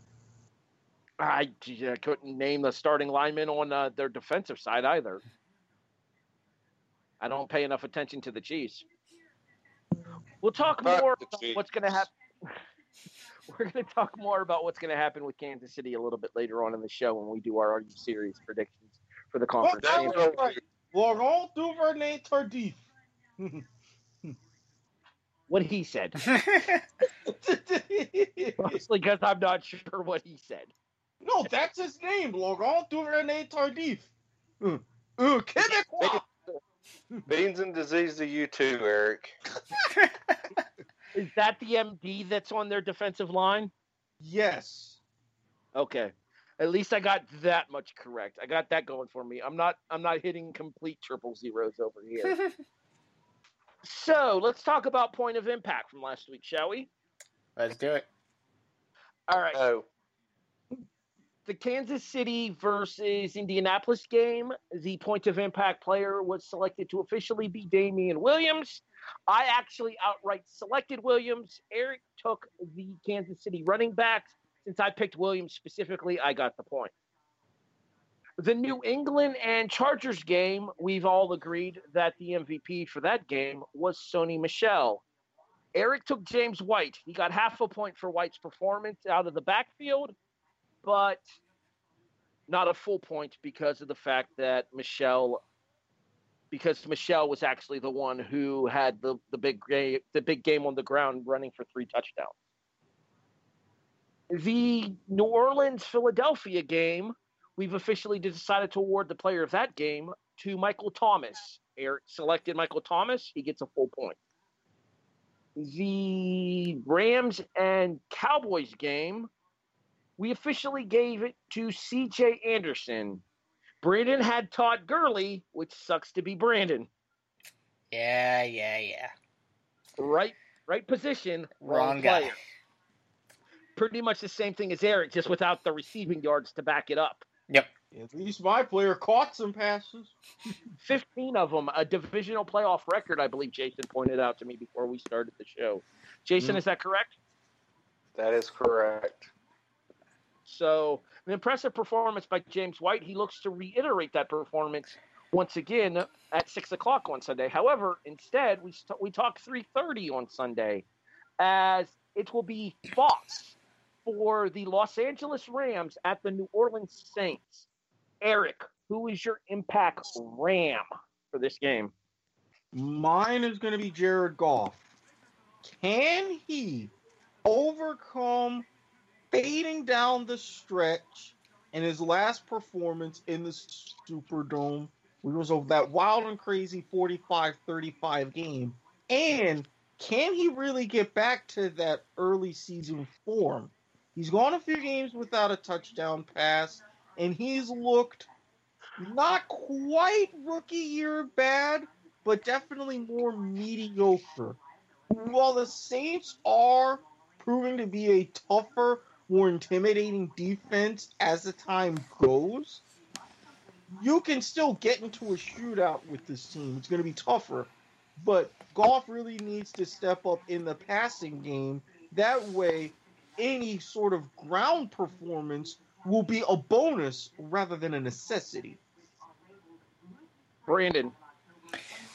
I, gee, I couldn't name the starting lineman on uh, their defensive side either. I don't pay enough attention to the Chiefs. We'll talk Fuck more about Chiefs. what's going to happen. We're going to talk more about what's going to happen with Kansas City a little bit later on in the show when we do our series predictions for the conference. that was right. Laurent Duvernay Tardif. What he said. Mostly because I'm not sure what he said. no, that's his name, Laurent Duvernay Tardif. Uh, uh, Québécois. Beans and disease to you too, Erik. Is that the MD that's on their defensive line? Yes. Okay. At least I got that much correct. I got that going for me. I'm not I'm not hitting complete triple zeros over here. so let's talk about point of impact from last week, shall we? Let's do it. All right. Oh, the Kansas City versus Indianapolis game, the point of impact player was selected to officially be Damien Williams. I actually outright selected Williams. Erik took the Kansas City running backs. Since I picked Williams specifically, I got the point. The New England and Chargers game, we've all agreed that the MVP for that game was Sony Michel. Erik took James White. He got half a point for White's performance out of the backfield but not a full point because of the fact that Michel because Michel was actually the one who had the, the big game the big game on the ground running for three touchdowns. The New Orleans Philadelphia game, we've officially decided to award the player of that game to Michael Thomas. Erik selected Michael Thomas, he gets a full point. The Rams and Cowboys game, we officially gave it to CJ Anderson. Brandon had Todd Gurley, which sucks to be Brandon. Yeah, yeah, yeah. Right, right position, wrong, Wrong guy. player. Pretty much the same thing as Erik, just without the receiving yards to back it up. Yep. At least my player caught some passes. 15 of them, a divisional playoff record, I believe Jason pointed out to me before we started the show. Jason, Mhm. is that correct? that is correct. So, an impressive performance by James White. He looks to reiterate that performance once again at six o'clock on Sunday. However, instead we st- we talk three thirty on Sunday, as it will be Fox for the Los Angeles Rams at the New Orleans Saints. Erik, who is your impact Ram for this game? Mine is going to be Jared Goff. Can he overcome fading down the stretch in his last performance in the Superdome, which was of that wild and crazy 45-35 game? And can he really get back to that early season form? He's gone a few games without a touchdown pass, and he's looked not quite rookie year bad, but definitely more mediocre. While the Saints are proving to be a tougher, more intimidating defense as the time goes, you can still get into a shootout with this team. It's going to be tougher, but Goff really needs to step up in the passing game. That way, any sort of ground performance will be a bonus rather than a necessity. Brandon.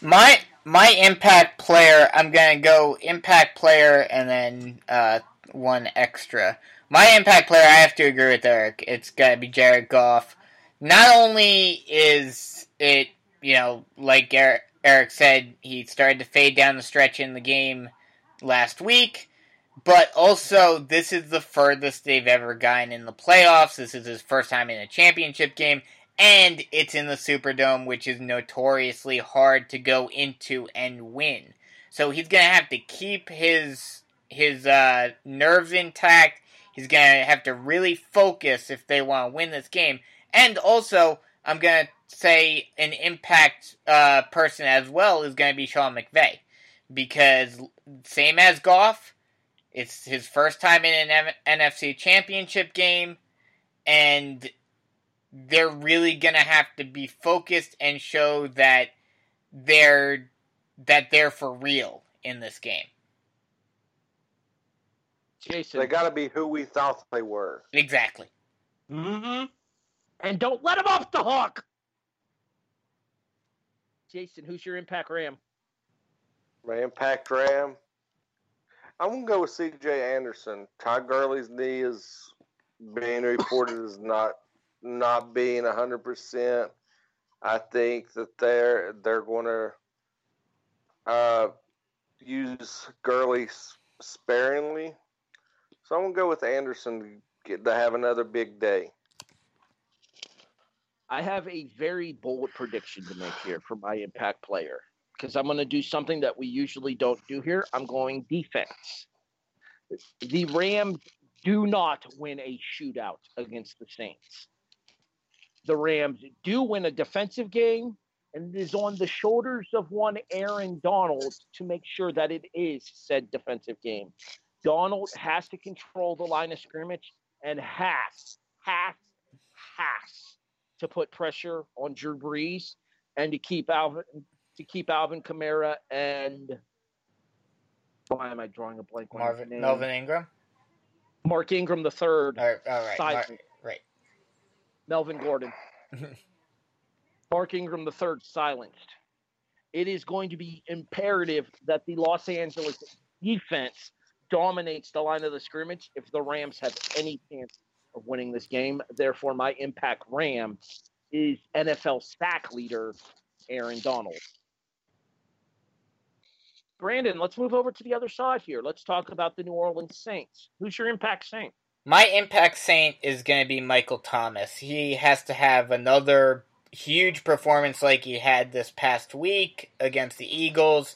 My my impact player, I'm gonna go impact player and then uh, one extra. My impact player, I have to agree with Erik. It's gotta be Jared Goff. Not only is it, you know, like Erik, said, he started to fade down the stretch in the game last week, but also this is the furthest they've ever gotten in the playoffs. This is his first time in a championship game and it's in the Superdome, which is notoriously hard to go into and win. So he's gonna have to keep his his uh, nerves intact. He's gonna have to really focus if they want to win this game. And also, I'm gonna say an impact uh, person as well is gonna be Sean McVay because same as Goff. It's his first time in an M- NFC championship game, and they're really to have to be focused and show that they're that they're for real in this game. Jason. They got to be who we thought they were. Exactly. Mm-hmm. and don't let them off the hook. Jason, who's your impact ram? My impact ram. I'm gonna go with C.J. Anderson. Todd Gurley's knee is being reported as not not being 100. percent I think that they're they're going to uh, use Gurley sparingly. So I'm gonna go with Anderson to, to have another big day. I have a very bold prediction to make here for my impact player because I'm going to do something that we usually don't do here. I'm going defense. The Rams do not win a shootout against the Saints. The Rams do win a defensive game, and it is on the shoulders of one Aaron Donald to make sure that it is said defensive game. Donald has to control the line of scrimmage and has, has, has to put pressure on Drew Brees and to keep Alvin to keep Alvin Kamara and why am I drawing a blank Marvin name? Melvin Ingram. Mark Ingram the third, All right, all right, Mar- right. Melvin Gordon. Mark Ingram the third silenced. It is going to be imperative that the Los Angeles defense dominates the line of the scrimmage if the Rams have any chance of winning this game. Therefore, my impact Ram is NFL sack leader Aaron Donald. Brandon, let's move over to the other side here. Let's talk about the New Orleans Saints. Who's your impact Saint? My impact saint is going to be Michael Thomas. He has to have another huge performance like he had this past week against the Eagles.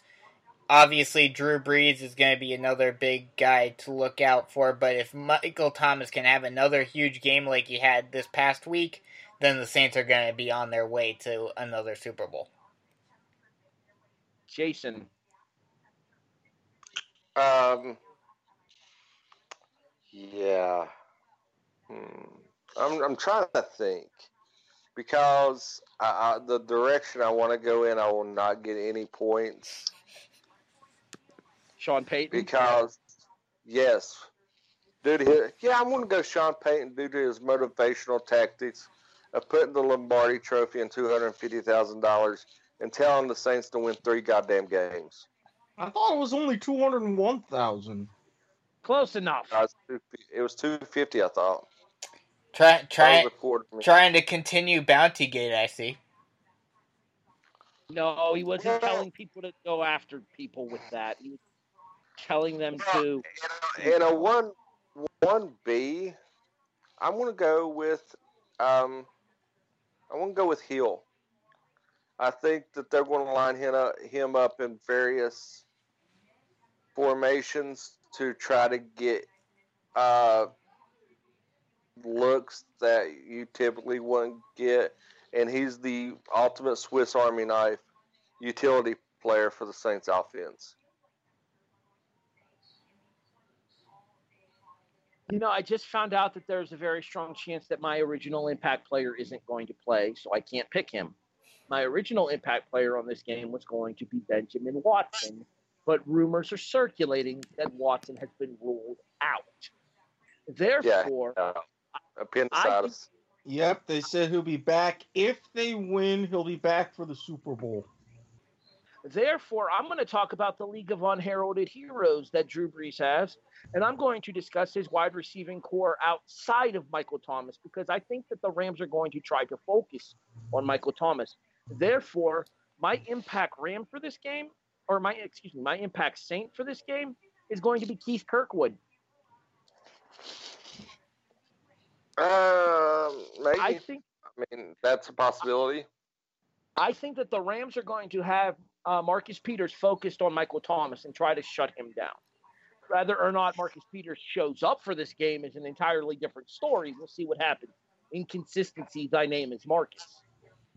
Obviously, Drew Brees is going to be another big guy to look out for, but if Michael Thomas can have another huge game like he had this past week, then the Saints are going to be on their way to another Super Bowl. Jason. Um. Yeah. Hmm. I'm I'm trying to think because I, I, the direction I want to go in, I will not get any points Sean Payton. because yes, due to his, yeah, I'm going to go Sean Payton due to his motivational tactics of putting the Lombardi Trophy and two hundred fifty thousand dollars and telling the Saints to win three goddamn games. I thought it was only two hundred and one thousand. Close enough. Uh, It was two fifty, I thought. Try, That try, was a quarter for me. trying to continue Bounty Gate, I see. No, he wasn't telling people to go after people with that. He was telling them to. in a, in a one one B, I'm gonna go with um, I'm gonna go with Hill. I think that they're going to line him up, him up in various formations to try to get uh, looks that you typically wouldn't get, and he's the ultimate Swiss Army knife utility player for the Saints offense. You know, I just found out that there's a very strong chance that my original impact player isn't going to play, so I can't pick him. My original impact player on this game was going to be Benjamin Watson, but rumors are circulating that Watson has been ruled out. Therefore, Uh, appendicitis. Yep, they said he'll be back if they win. He'll be back for the Super Bowl. Therefore, I'm going to talk about the League of Unheralded Heroes that Drew Brees has, and I'm going to discuss his wide receiving core outside of Michael Thomas because I think that the Rams are going to try to focus on Michael Thomas. Therefore, my impact Ram for this game, or my excuse me, my impact Saint for this game is going to be Keith Kirkwood. Um, maybe. I I, mean, that's a possibility. I think that the Rams are going to have uh, Marcus Peters focused on Michael Thomas and try to shut him down. Whether or not Marcus Peters shows up for this game is an entirely different story. We'll see what happens. Inconsistency, thy name is Marcus.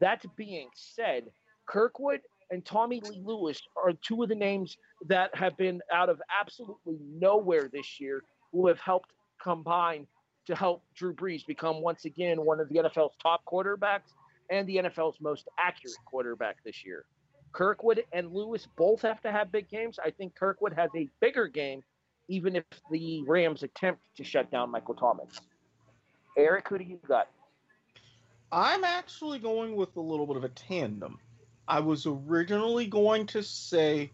That being said, Kirkwood and Tommy Lee Lewis are two of the names that have been out of absolutely nowhere this year who have helped combine to help Drew Brees become once again one of the NFL's top quarterbacks and the NFL's most accurate quarterback this year. Kirkwood and Lewis both have to have big games. I think Kirkwood has a bigger game, even if the Rams attempt to shut down Michael Thomas. Erik, who do you got? I'm actually going with a little bit of a tandem. I was originally going to say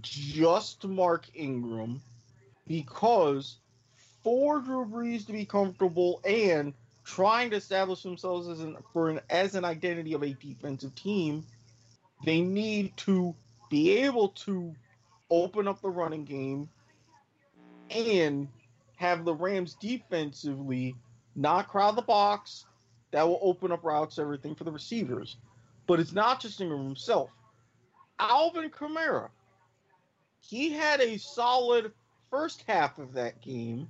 just Mark Ingram because for Drew Brees to be comfortable and trying to establish themselves as an for an as an identity of a defensive team, they need to be able to open up the running game and have the Rams defensively not crowd the box. That will open up routes, everything for the receivers. But it's not just Ingram himself. Alvin Kamara, he had a solid first half of that game.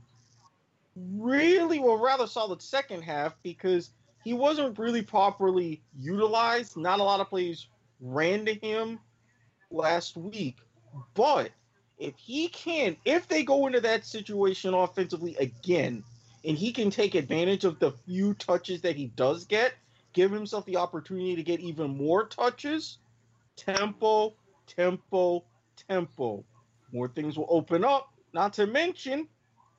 Really, well, rather solid second half because he wasn't really properly utilized. Not a lot of plays ran to him last week. But if he can, if they go into that situation offensively again, and he can take advantage of the few touches that he does get, give himself the opportunity to get even more touches, tempo, tempo, tempo. More things will open up. Not to mention,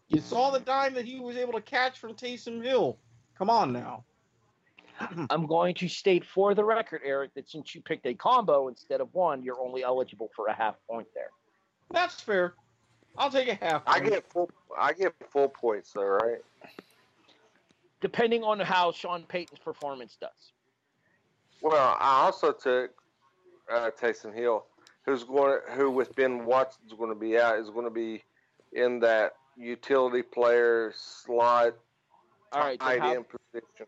you saw the dime that he was able to catch from Taysom Hill. Come on now. I'm going to state for the record, Erik, that since you picked a combo instead of one, you're only eligible for a half point there. That's fair. I'll take a half. I get full. I get full points though, right? Depending on how Sean Payton's performance does. Well, I also took uh, Taysom Hill, who's going, who with Ben Watson's going to be out, is going to be in that utility player slot All right, then tight how, end position.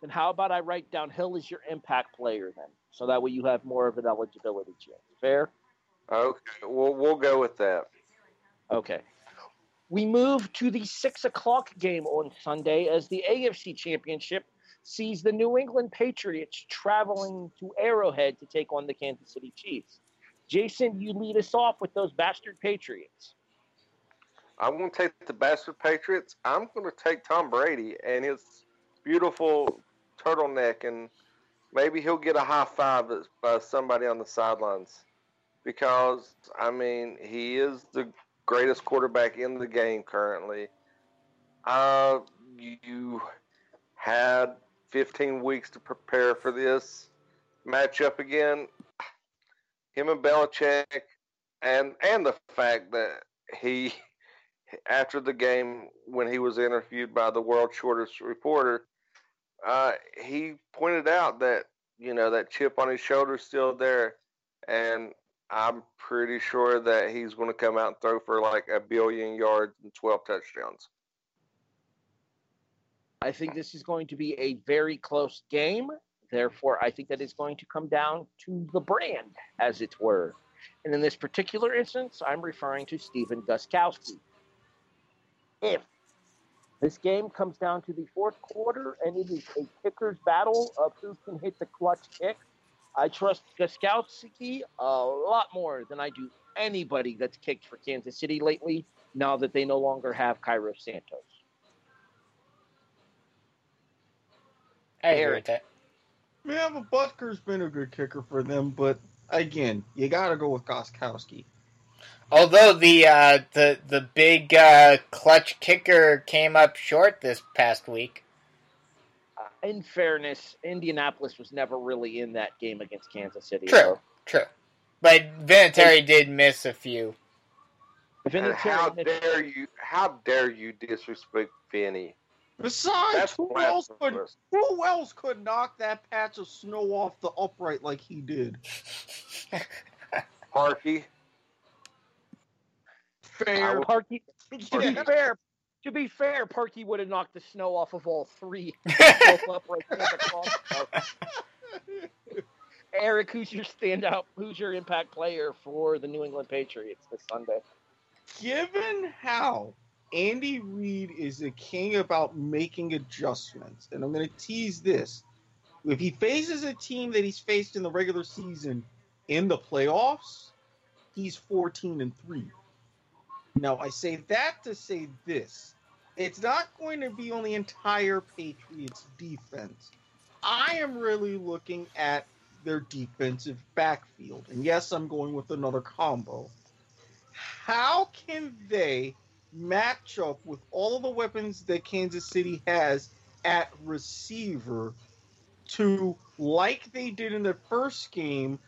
Then how about I write down Hill as your impact player then, so that way you have more of an eligibility chance. Fair? Okay, we'll we'll go with that. Okay. We move to the six o'clock game on Sunday as the AFC Championship sees the New England Patriots traveling to Arrowhead to take on the Kansas City Chiefs. Jason, you lead us off with those bastard Patriots. I'm going to take the bastard Patriots. I'm going to take Tom Brady and his beautiful turtleneck, and maybe he'll get a high five by somebody on the sidelines. Because I mean, he is the greatest quarterback in the game currently. Uh, you had 15 weeks to prepare for this matchup again. Him and Belichick, and and the fact that he, after the game when he was interviewed by the world's shortest reporter, uh, he pointed out that you know that chip on his shoulder is still there, and I'm pretty sure that he's going to come out and throw for like a billion yards and 12 touchdowns. I think this is going to be a very close game. Therefore, I think that is going to come down to the brand, as it were. And in this particular instance, I'm referring to Stephen Gostkowski. If this game comes down to the fourth quarter and it is a kicker's battle of who can hit the clutch kick, I trust Gostkowski a lot more than I do anybody that's kicked for Kansas City lately now that they no longer have Cairo Santos. I agree Erik. with that. Yeah, but Butker's been a good kicker for them, but again, you got to go with Gostkowski. Although the uh, the the big uh, clutch kicker came up short this past week. in fairness, Indianapolis was never really in that game against Kansas City. True. so True, but Vinatieri did miss a few. And Vinatieri how missed- dare you? How dare you disrespect Vinny? Besides, That's who else could blasphemous. who else could knock that patch of snow off the upright like he did? Parky, Fair. Parky, to be fair, to be fair, Parky would have knocked the snow off of all three. both upright and across. Erik, who's your standout? Who's your impact player for the New England Patriots this Sunday? Given how Andy Reid is a king about making adjustments, and I'm going to tease this. If he faces a team that he's faced in the regular season In the playoffs, he's 14 and 3. Now, I say that to say this it's not going to be on the entire Patriots defense. I am really looking at their defensive backfield. And yes, I'm going with another combo. How can they match up with all of the weapons that Kansas City has at receiver to, like they did in the first game,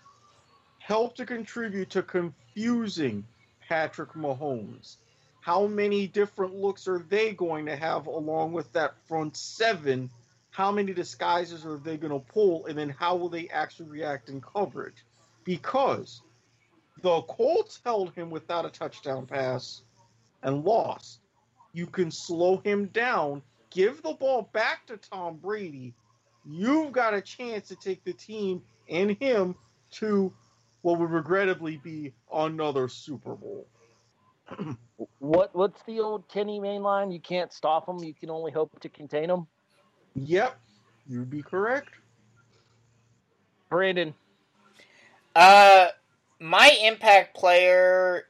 help to contribute to confusing Patrick Mahomes? How many different looks are they going to have along with that front seven? How many disguises are they going to pull? And then how will they actually react in coverage? Because the Colts held him without a touchdown pass and lost. You can slow him down, give the ball back to Tom Brady. You've got a chance to take the team and him to what would regrettably be another Super Bowl. what what's the old Kenny mainline? You can't stop them. You can only hope to contain them. Yep, you'd be correct. Brandon. Uh, my impact player,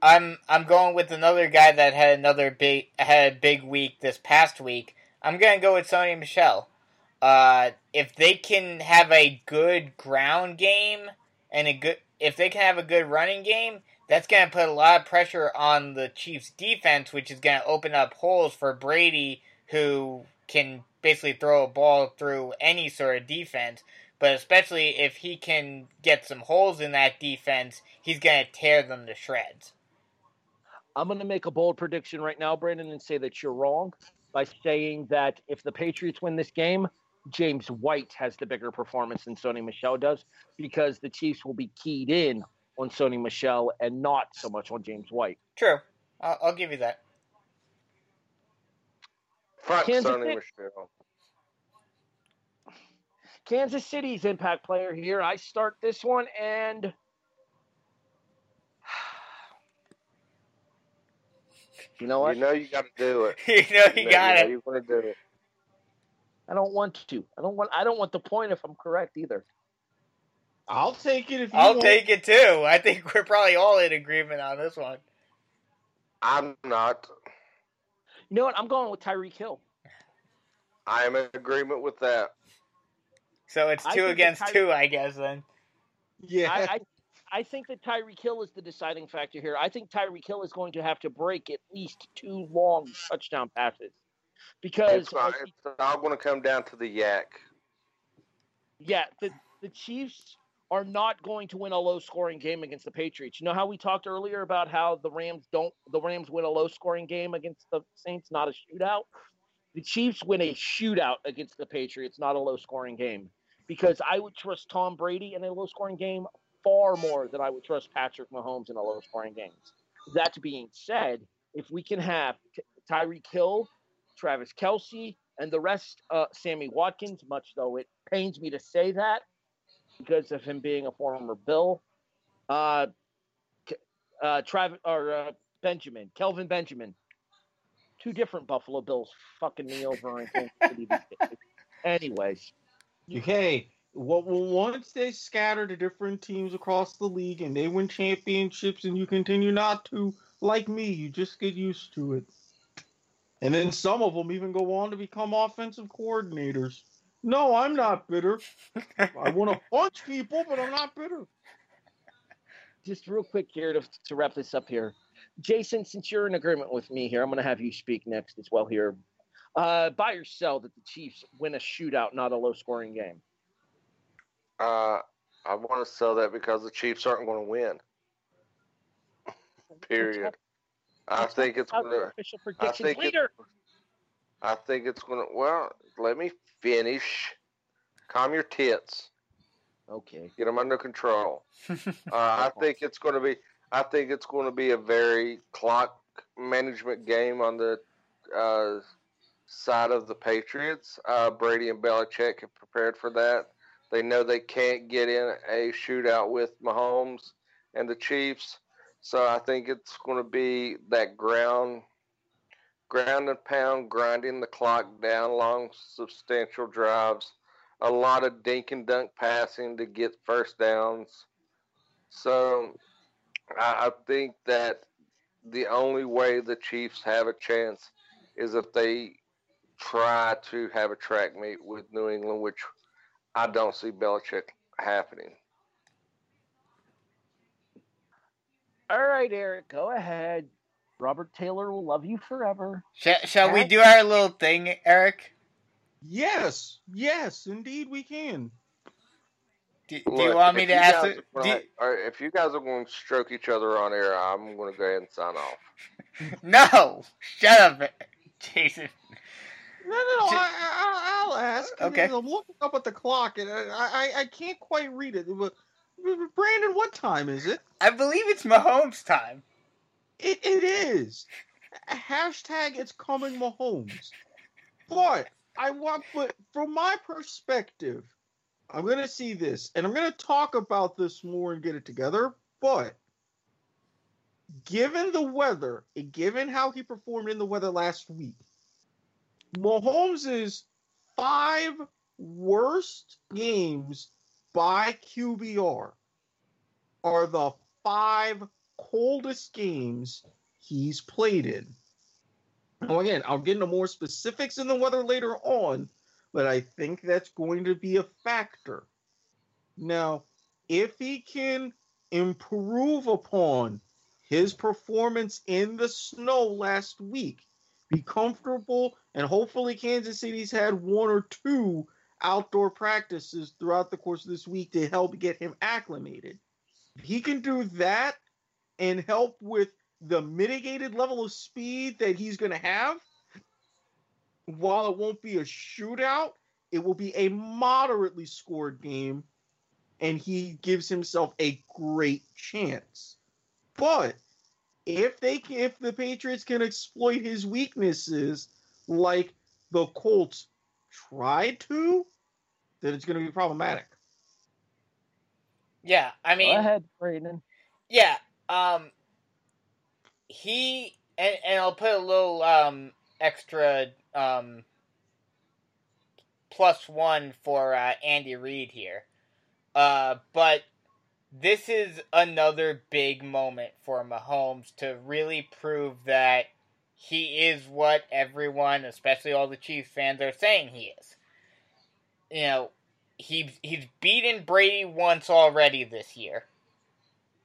I'm I'm going with another guy that had another big had a big week this past week. I'm gonna go with Sony Michel. Uh, if they can have a good ground game and a good, if they can have a good running game, that's going to put a lot of pressure on the Chiefs' defense, which is going to open up holes for Brady, who can basically throw a ball through any sort of defense. But especially if he can get some holes in that defense, he's going to tear them to shreds. I'm going to make a bold prediction right now, Brandon, and say that you're wrong by saying that if the Patriots win this game, James White has the bigger performance than Sony Michel does because the Chiefs will be keyed in on Sony Michel and not so much on James White. True. I'll, I'll give you that. Fuck Kansas Sony Michel. Kansas City's impact player here. I start this one and you know what? You know you got to do it. you know you, got it. You want to do it. I don't want to. I don't want. I don't want the point if I'm correct either. I'll take it if I'll want. take it too. I think we're probably all in agreement on this one. I'm not. You know what? I'm going with Tyreek Hill. I am in agreement with that. So it's two against Tyre- two, I guess. Then. Yeah. I, I, I think that Tyreek Hill is the deciding factor here. I think Tyreek Hill is going to have to break at least two long touchdown passes because it's, not, it's all going to come down to the YAC. Yeah, the the Chiefs are not going to win a low scoring game against the Patriots. You know how we talked earlier about how the Rams don't the Rams win a low scoring game against the Saints, not a shootout. The Chiefs win a shootout against the Patriots, not a low scoring game. Because I would trust Tom Brady in a low scoring game far more than I would trust Patrick Mahomes in a low scoring game. That being said, if we can have Tyreek Hill Travis Kelce, and the rest, uh, Sammy Watkins, much though it pains me to say that because of him being a former Bill. Uh, uh, Travis or uh, Benjamin, Kelvin Benjamin, two different Buffalo Bills fucking me over. Anyways, hey, well, once they scatter to different teams across the league and they win championships, and you continue not to, like me, you just get used to it. And then some of them even go on to become offensive coordinators. No, I'm not bitter. I want to punch people, but I'm not bitter. Just real quick here to, to wrap this up here. Jason, since you're in agreement with me here, I'm going to have you speak next as well here. Uh, buy or sell that the Chiefs win a shootout, not a low scoring game? Uh, I want to sell that because the Chiefs aren't going to win. Period. I think it's going to. Official prediction I think leader. It, I think it's going to. Well, let me finish. Calm your tits. Okay. Get them under control. uh, I think it's going to be. I think it's going to be a very clock management game on the uh, side of the Patriots. Uh, Brady and Belichick have prepared for that. They know they can't get in a shootout with Mahomes and the Chiefs. So I think it's going to be that ground, ground and pound, grinding the clock down, long, substantial drives, a lot of dink and dunk passing to get first downs. So I, I think that the only way the Chiefs have a chance is if they try to have a track meet with New England, which I don't see Belichick happening. All right, Erik, go ahead. Robert Taylor will love you forever. Shall, shall we do our little thing, Erik? Yes, yes, indeed we can. Do, do you want me to ask? guys the- do- gonna- if you guys are going to stroke each other on air, I'm going to go ahead and sign off. no, shut up, Jason. No, no, no. J- I, I, I'll ask. Okay. I'm looking up at the clock, and I, I, I can't quite read it. But, Brandon, what time is it? I believe it's Mahomes' time. It, it is. Hashtag it's coming Mahomes. But I want, but from my perspective, I'm gonna see this, and I'm gonna talk about this more and get it together. But given the weather, and given how he performed in the weather last week, Mahomes' five worst games by QBR are the five coldest games he's played in. Now, again, I'll get into more specifics in the weather later on, but I think that's going to be a factor. Now, if he can improve upon his performance in the snow last week, be comfortable, and hopefully Kansas City's had one or two outdoor practices throughout the course of this week to help get him acclimated. He can do that and help with the mitigated level of speed that he's going to have, while it won't be a shootout, it will be a moderately scored game, and he gives himself a great chance. But if they if the Patriots can exploit his weaknesses like the Colts tried to, then it's going to be problematic. Yeah, I mean, go ahead, Brandon. Yeah, um, he and, and I'll put a little um extra um plus one for uh, Andy Reid here. Uh, but this is another big moment for Mahomes to really prove that he is what everyone, especially all the Chiefs fans, are saying he is. You know, he's he's beaten Brady once already this year.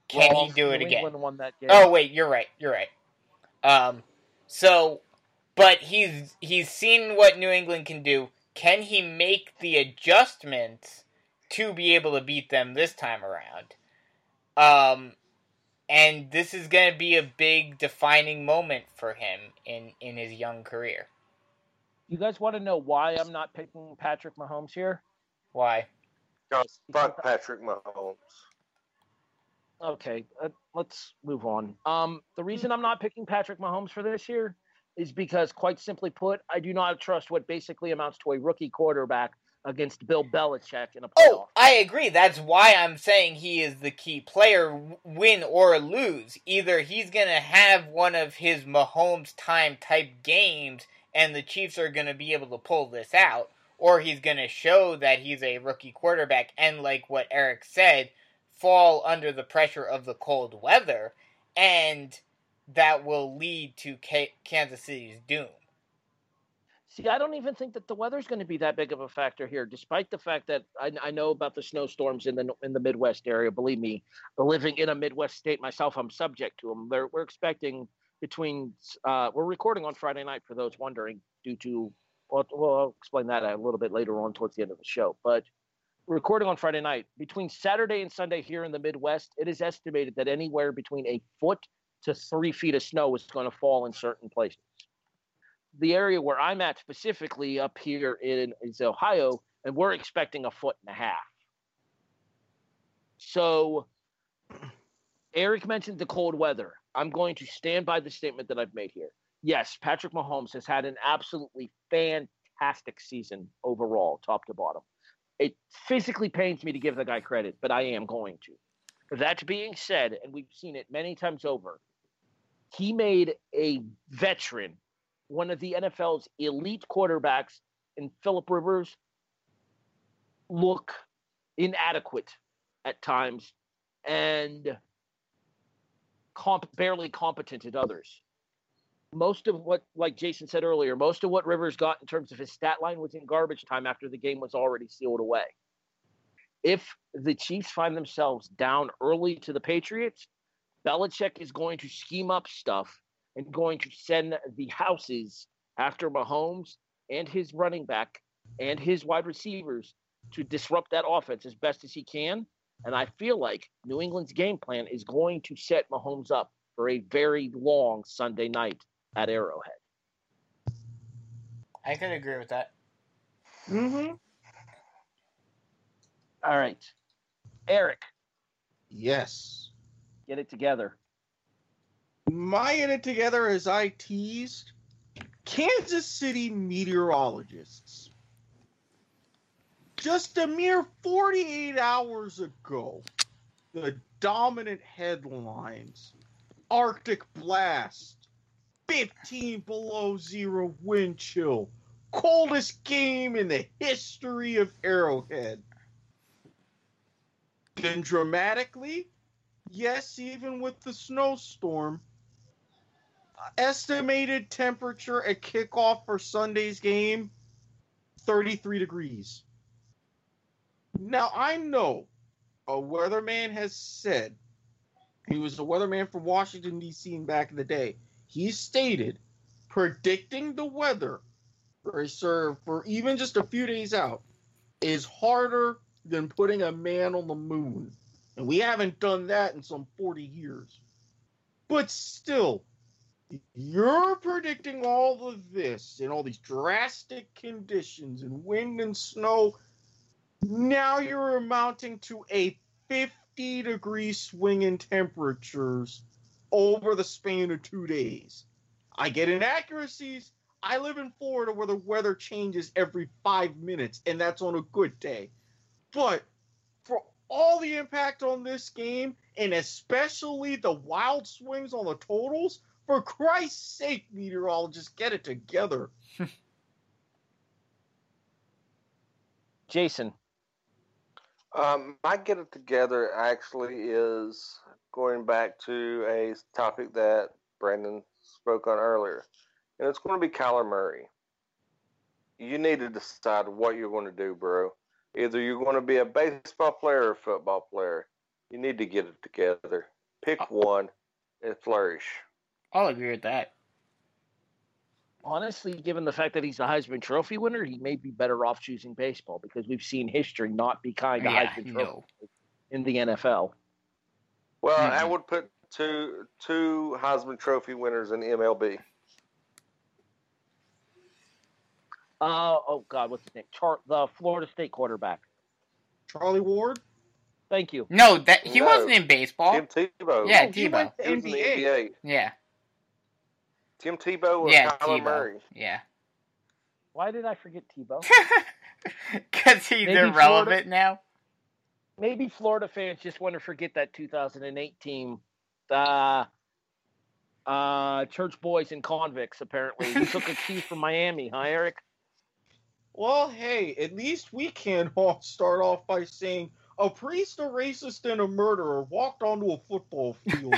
Can Well, he do it New again? England won that game. Oh wait, you're right. You're right. Um, so, but he's he's seen what New England can do. Can he make the adjustments to be able to beat them this time around? Um, and this is going to be a big defining moment for him in in his young career. You guys want to know why I'm not picking Patrick Mahomes here? Why? Because fuck Patrick Mahomes. Okay, uh, let's move on. Um, the reason I'm not picking Patrick Mahomes for this year is because, quite simply put, I do not trust what basically amounts to a rookie quarterback against Bill Belichick in a playoff. Oh, I agree. That's why I'm saying he is the key player, win or lose. Either he's going to have one of his Mahomes time type games, and the Chiefs are going to be able to pull this out, or he's going to show that he's a rookie quarterback, and like what Erik said, fall under the pressure of the cold weather, and that will lead to K- Kansas City's doom. See, I don't even think that the weather's going to be that big of a factor here, despite the fact that I, I know about the snowstorms in the in the Midwest area. Believe me, living in a Midwest state myself, I'm subject to them. They're, we're expecting between uh, we're recording on Friday night for those wondering, due to well, well, I'll explain that a little bit later on towards the end of the show. But recording on Friday night. Between Saturday and Sunday here in the Midwest, it is estimated that anywhere between a foot to three feet of snow is going to fall in certain places the area where I'm at specifically up here in is Ohio, and we're expecting a foot and a half. So, Erik mentioned the cold weather. I'm going to stand by the statement that I've made here. Yes, Patrick Mahomes has had an absolutely fantastic season overall, top to bottom. It physically pains me to give the guy credit, but I am going to. That being said, and we've seen it many times over, he made a veteran one of the NFL's elite quarterbacks in Philip Rivers look inadequate at times and comp- barely competent at others. Most of what, like Jason said earlier, most of what Rivers got in terms of his stat line was in garbage time after the game was already sealed away. If the Chiefs find themselves down early to the Patriots, Belichick is going to scheme up stuff and going to send the houses after Mahomes and his running back and his wide receivers to disrupt that offense as best as he can. And I feel like New England's game plan is going to set Mahomes up for a very long Sunday night at Arrowhead. I could agree with that. Mm-hmm. All right. Erik, Yes. get it together. My in it together as I teased Kansas City meteorologists. Just a mere 48 hours ago, the dominant headlines Arctic blast, 15 below zero wind chill, coldest game in the history of Arrowhead. Then dramatically, yes, even with the snowstorm, estimated temperature at kickoff for Sunday's game 33 degrees. Now, I know a weatherman has said he was a weatherman from Washington, D.C. and back in the day. He stated predicting the weather for, sir, for even just a few days out is harder than putting a man on the moon. And we haven't done that in some 40 years. But still, you're predicting all of this and all these drastic conditions and wind and snow. Now you're amounting to a 50 degree swing in temperatures over the span of two days. I get inaccuracies. I live in Florida where the weather changes every five minutes, and that's on a good day. But for all the impact on this game, and especially the wild swings on the totals, for Christ's sake, meteorologists, get it together. Jason, Um, my get it together actually is going back to a topic that Brandon spoke on earlier, and it's going to be Kyler Murray. You need to decide what you're going to do, bro. Either you're going to be a baseball player or a football player. You need to get it together. Pick one and flourish. I'll agree with that. Honestly, given the fact that he's a Heisman Trophy winner, he may be better off choosing baseball because we've seen history not be kind to Yeah, Heisman Trophy no. in the NFL. Well, I Mhm. would put two two Heisman Trophy winners in MLB. Uh, oh God, what's his name? Char- the Florida State quarterback. Charlie Ward? Thank you. No, that he No. wasn't in baseball. Tim Tebow. Yeah, Oh, he Tebow. went to He was in the NBA. NBA. Yeah, Tim Tebow or yeah, Kyler Tebow. Murray? Yeah, Why did I forget Tebow? because he's Maybe irrelevant now. Maybe Florida fans just want to forget that 2008 team. Uh, uh, church boys and convicts, apparently. We took a key from Miami, huh, Erik? Well, hey, at least we can all start off by saying a priest, a racist, and a murderer walked onto a football field.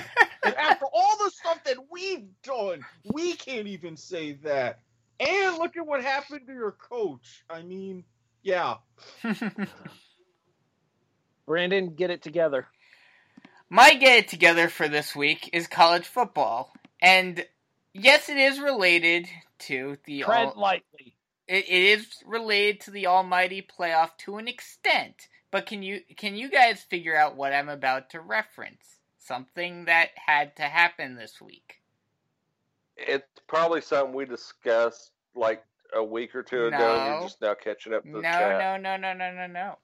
And after all the stuff that we've done, we can't even say that. And look at what happened to your coach. I mean, yeah. Brandon, get it together. My get it together for this week is college football, and yes, it is related to the Tread all, lightly. it, it is related to the almighty playoff to an extent. But can you can you guys figure out what I'm about to reference? Something that had to happen this week. It's probably something we discussed like a week or two ago. and No. You're just now catching up to No, the chat. no, no, no, no, no, no.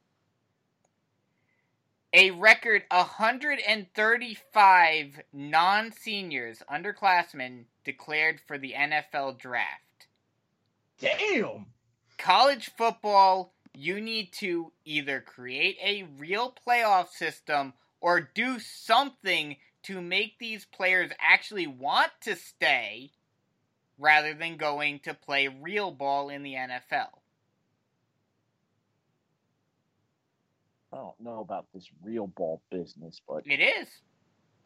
A record 135 non seniors, underclassmen, declared for the NFL draft. Damn. College football, you need to either create a real playoff system or do something to make these players actually want to stay rather than going to play real ball in the NFL. I don't know about this real ball business, but It is.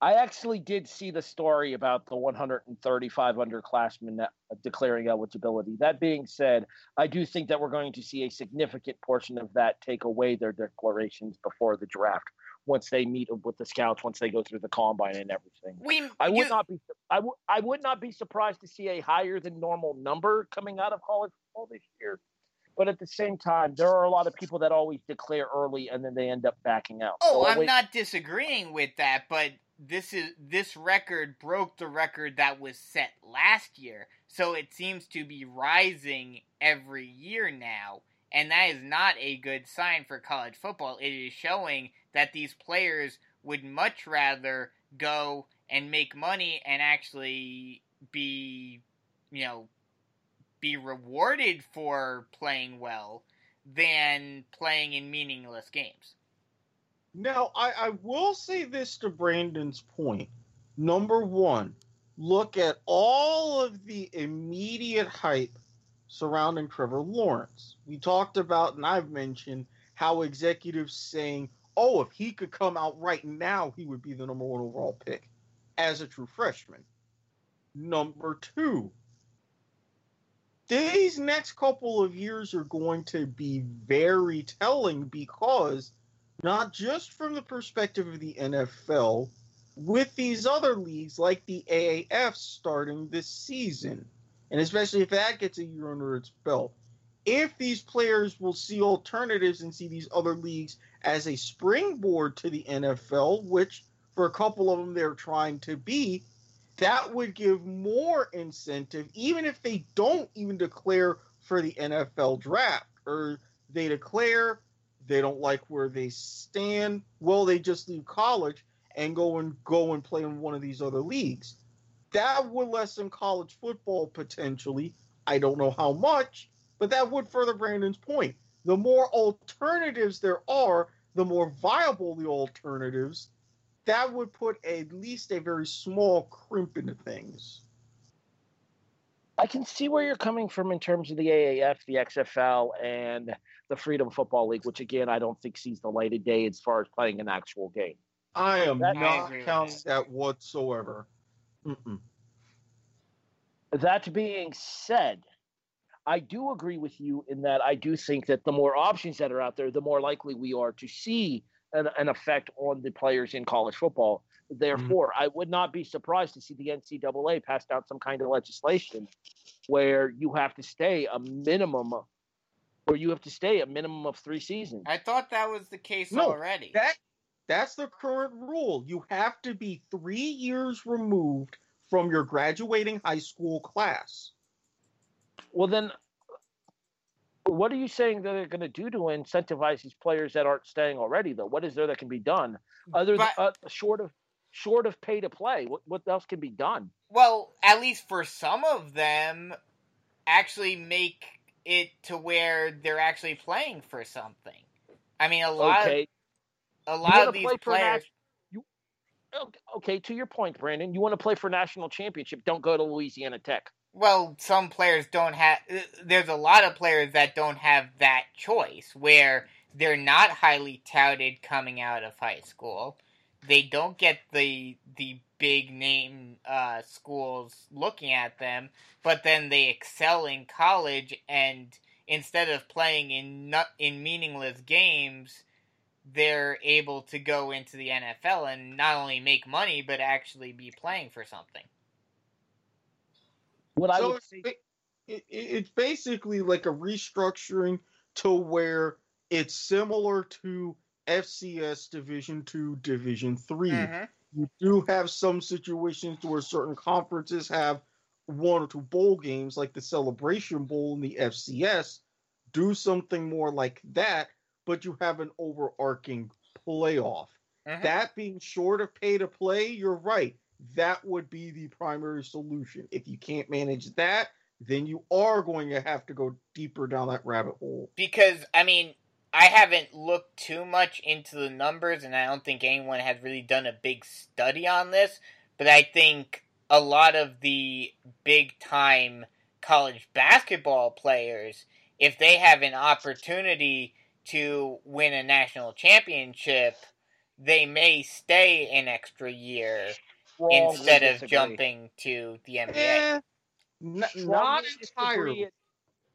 I actually did see the story about the 135 underclassmen that- declaring eligibility. That being said, I do think that we're going to see a significant portion of that take away their declarations before the draft once they meet with the scouts, once they go through the combine and everything. We I would you- not be I would I would not be surprised to see a higher than normal number coming out of college football this year. But at the same time, there are a lot of people that always declare early and then they end up backing out. Oh, So I'm wait- not disagreeing with that, but this is this record broke the record that was set last year. So it seems to be rising every year now, and that is not a good sign for college football. It is showing that these players would much rather go and make money and actually be, you know, be rewarded for playing well than playing in meaningless games. Now, I, I will say this to Brandon's point. Number one, look at all of the immediate hype surrounding Trevor Lawrence. We talked about, and I've mentioned, how executives saying, oh, if he could come out right now, he would be the number one overall pick as a true freshman. Number two, these next couple of years are going to be very telling because not just from the perspective of the NFL, with these other leagues like the AAF starting this season, and especially if that gets a year under its belt, if these players will see alternatives and see these other leagues as a springboard to the NFL, which for a couple of them they're trying to be, that would give more incentive, even if they don't even declare for the NFL draft or they declare they don't like where they stand. Well, they just leave college and go and go and play in one of these other leagues. That would lessen college football potentially. I don't know how much, but that would further Brandon's point. The more alternatives there are, the more viable the alternatives, that would put at least a very small crimp into things. I can see where you're coming from in terms of the AAF, the XFL, and the Freedom Football League, which again I don't think sees the light of day as far as playing an actual game. I am That- not agree with counting that. that whatsoever. Mm-mm. That being said, I do agree with you in that I do think that the more options that are out there, the more likely we are to see an, an effect on the players in college football. Mm-hmm. Therefore, I would not be surprised to see the NCAA pass down some kind of legislation where you have to stay a minimum, where you have to stay a minimum of three seasons. I thought that was the case No, already. That that's the current rule. You have to be three years removed from your graduating high school class. Well, then, what are you saying that they're going to do to incentivize these players that aren't staying already? Though, what is there that can be done other than uh, short of short of pay to play? What what else can be done? Well, at least for some of them, actually make it to where they're actually playing for something. I mean, a lot, Okay, a lot of these play players. you okay, okay? To your point, Brandon, you want to play for national championship? Don't go to Louisiana Tech. Well, some players don't have. There's a lot of players that don't have that choice, where they're not highly touted coming out of high school. They don't get the the big name uh, schools looking at them, but then they excel in college, and instead of playing in not, in meaningless games, they're able to go into the NFL and not only make money, but actually be playing for something. What I so would it's, say, it, it- it's basically like a restructuring to where it's similar to FCS Division Two, Division 3 Mhm. You do have some situations where certain conferences have one or two bowl games, like the Celebration Bowl in the FCS. Do something more like that, but you have an overarching playoff. Mhm. That being short of pay to play, you're right. That would be the primary solution. If you can't manage that, then you are going to have to go deeper down that rabbit hole. because I mean, I haven't looked too much into the numbers, and I don't think anyone has really done a big study on this. But I think a lot of the big time college basketball players, if they have an opportunity to win a national championship, they may stay an extra year instead of disagree. jumping to the NBA. Eh, n- not Strongly disagree entirely. at-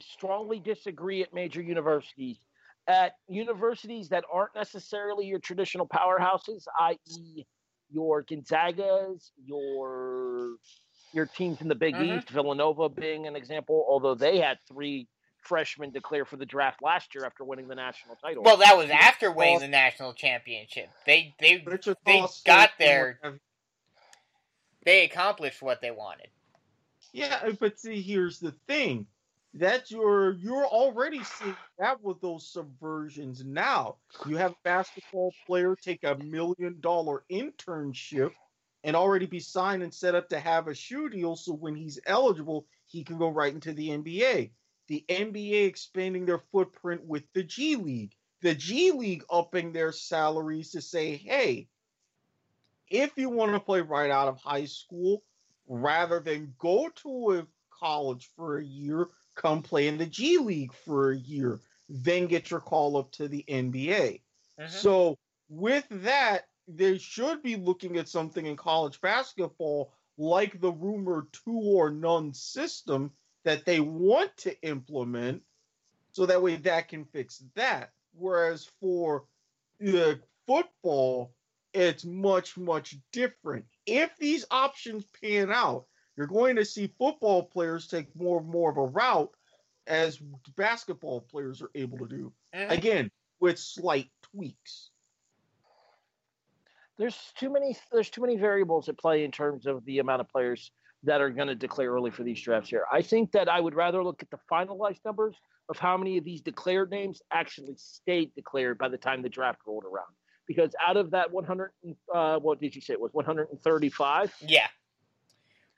strongly disagree at major universities. At universities that aren't necessarily your traditional powerhouses, i.e., your Gonzagas, your your teams in the Big Mhm. East, Villanova being an example, although they had three freshmen declare for the draft last year after winning the national title. Well, that was after winning the national championship. They they they got and there. have- they accomplished what they wanted. Yeah, but see, here's the thing. That's your you're already seeing that with those subversions now. You have basketball player take a million dollar internship and already be signed and set up to have a shoe deal so when he's eligible, he can go right into the NBA. The NBA expanding their footprint with the G League. The G League upping their salaries to say, hey, if you want to play right out of high school, rather than go to a college for a year, come play in the G League for a year, then get your call up to the NBA. Mhm. So, with that, they should be looking at something in college basketball like the rumor two or none system that they want to implement so that way that can fix that. Whereas for the football, it's much, much different. If these options pan out, you're going to see football players take more and more of a route as basketball players are able to do. Mhm. Again, with slight tweaks. there's too many there's too many variables at play in terms of the amount of players that are going to declare early for these drafts here. I think that I would rather look at the finalized numbers of how many of these declared names actually stayed declared by the time the draft rolled around. Because out of that 100, uh, what did you say it was 135? Yeah.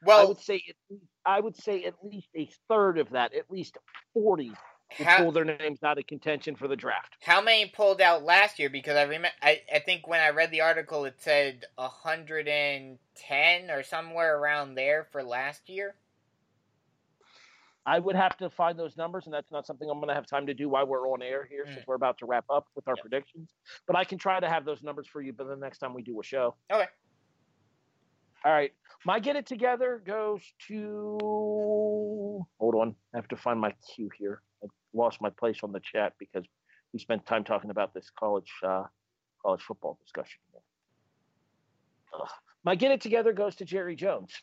Well, I would say at least, I would say at least a third of that, at least 40, will how, pull their names out of contention for the draft. how many pulled out last year? Because I remember, I, I think when I read the article, it said 110 or somewhere around there for last year. I would have to find those numbers, and that's not something I'm going to have time to do while we're on air here, Mm. since we're about to wrap up with our Yep. predictions. But I can try to have those numbers for you, but the next time we do a show. Okay. All right. My get it together goes to. Hold on. I have to find my cue here. I lost my place on the chat because we spent time talking about this college uh, college football discussion. Ugh. My get it together goes to Jerry Jones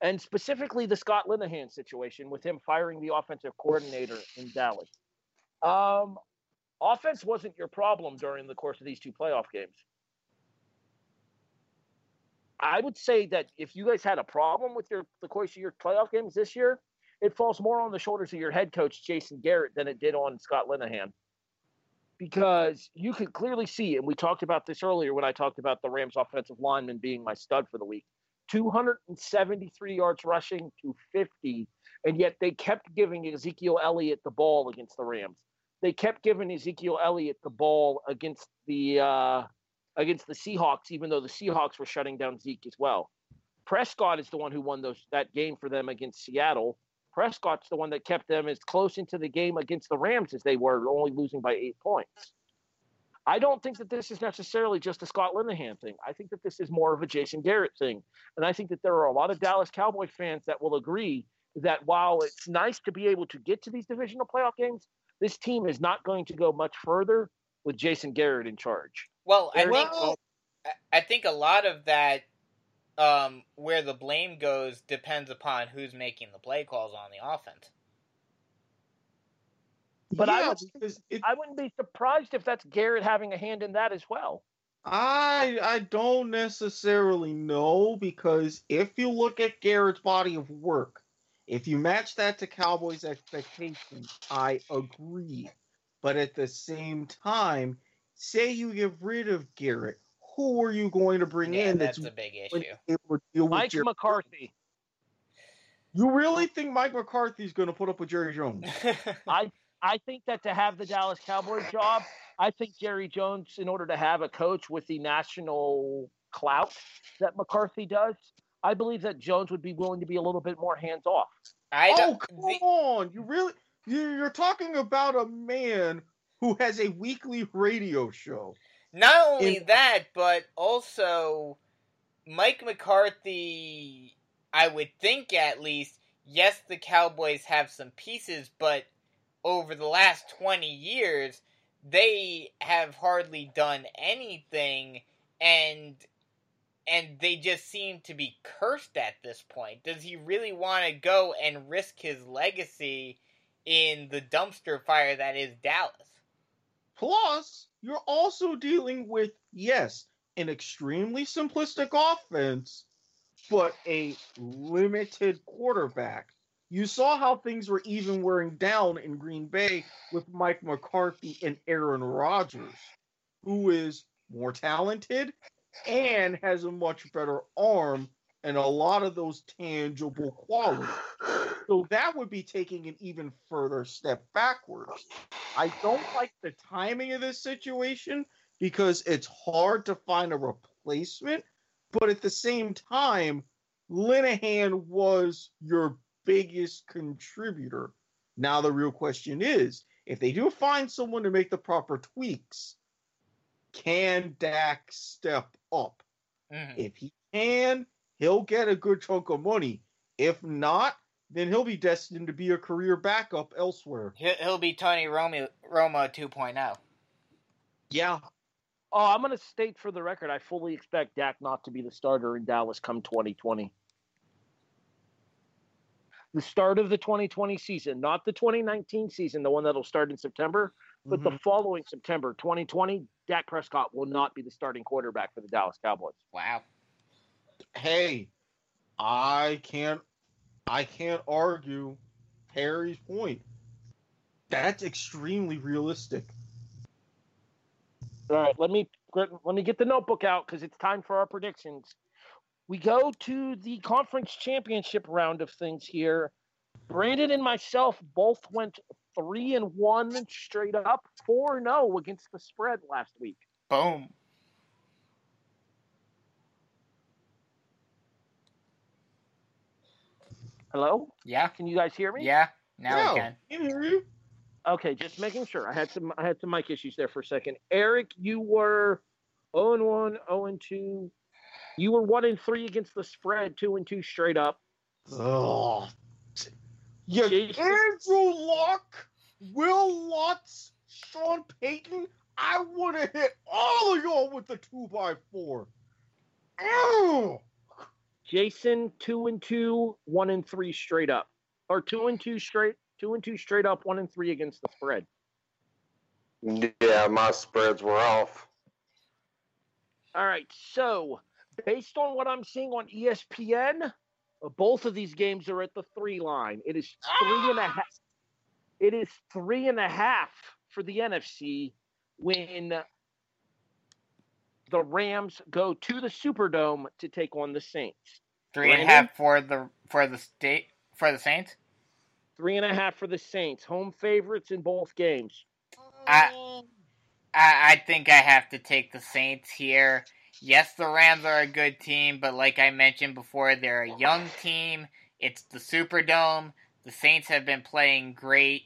and specifically the Scott Linehan situation with him firing the offensive coordinator in Dallas. Um, offense wasn't your problem during the course of these two playoff games. I would say that if you guys had a problem with your the course of your playoff games this year, it falls more on the shoulders of your head coach Jason Garrett than it did on Scott Linehan. Because you could clearly see, and we talked about this earlier when I talked about the Rams offensive lineman being my stud for the week. 273 yards rushing to 50, and yet they kept giving Ezekiel Elliott the ball against the Rams. They kept giving Ezekiel Elliott the ball against the uh, against the Seahawks, even though the Seahawks were shutting down Zeke as well. Prescott is the one who won those that game for them against Seattle. Prescott's the one that kept them as close into the game against the Rams as they were, only losing by eight points. I don't think that this is necessarily just a Scott Linehan thing. I think that this is more of a Jason Garrett thing. And I think that there are a lot of Dallas Cowboy fans that will agree that while it's nice to be able to get to these divisional playoff games, this team is not going to go much further with Jason Garrett in charge. Well, I think Well, I- I think a lot of that, um, where the blame goes, depends upon who's making the play calls on the offense. But I would, it, I wouldn't be surprised if that's Garrett having a hand in that as well. I I don't necessarily know because if you look at Garrett's body of work, if you match that to Cowboys' expectations, I agree. But at the same time, say you get rid of Garrett, who are you going to bring Yeah, in that's that's a big issue. to be able to deal with Mike Jerry? McCarthy. You really think Mike McCarthy's going to put up with Jerry Jones? I think that to have the Dallas Cowboys job, I think Jerry Jones, in order to have a coach with the national clout that McCarthy does, I believe that Jones would be willing to be a little bit more hands off. I oh, come the- on! You really you- you're talking about a man who has a weekly radio show. Not only In- that, but also Mike McCarthy, I would think at least, yes, the Cowboys have some pieces, but over the last 20 years, they have hardly done anything and and they just seem to be cursed at this point. Does he really want to go and risk his legacy in the dumpster fire that is Dallas? Plus, you're also dealing with, yes, an extremely simplistic offense, but a limited quarterback. You saw how things were even wearing down in Green Bay with Mike McCarthy and Aaron Rodgers, who is more talented and has a much better arm and a lot of those tangible qualities. So that would be taking an even further step backwards. I don't like the timing of this situation because it's hard to find a replacement, but at the same time, Linehan was your biggest contributor. Now the real question is, if they do find someone to make the proper tweaks, can Dak step up? Mhm. If he can, he'll get a good chunk of money. If not, then he'll be destined to be a career backup elsewhere. He'll, he'll be Tony Romo, Romo oh. 2.0. Yeah, Oh, I'm going to state for the record, I fully expect Dak not to be the starter in Dallas come 2020. The start of the 2020 season, not the 2019 season, the one that'll start in September, but the mm-hmm. following September, 2020, Dak Prescott will not be the starting quarterback for the Dallas Cowboys. Wow. hey, I can't I can't argue Harry's point. That's extremely realistic. All right, let me let me get the notebook out because it's time for our predictions. We go to the conference championship round of things here. Brandon and myself both went three and one straight up, four and zero against the spread last week. Boom. Hello, Yeah. can you guys hear me? Yeah. Now Yeah, we can. can hear you. Okay, just making sure. I had some I had some mic issues there for a second. Erik, you were 0 and 1, 0 and 2. You were 1 and 3 against the spread, 2 and 2 straight up. Oh. Yeah, Jason- Andrew Luck, Wil Lutz, Sean Payton, I would have hit all of y'all with the two by four. Oh, Jason, 2 and 2, 1 and 3 straight up. Or 2 and 2 straight, 2 and 2 straight up, 1 and 3 against the spread. Yeah, my spreads were off. All right, so based on what I'm seeing on ESPN, both of these games are at the three line. It is three and a ah! half. It is three and a half for the NFC when the Rams go to the Superdome to take on the Saints. Three and a half for the for the state for the Saints. Three and a half for the Saints, home favorites in both games. I- I, I think I have to take the Saints here. Yes, the Rams are a good team, but like I mentioned before, they're a young team. It's the Superdome. The Saints have been playing great.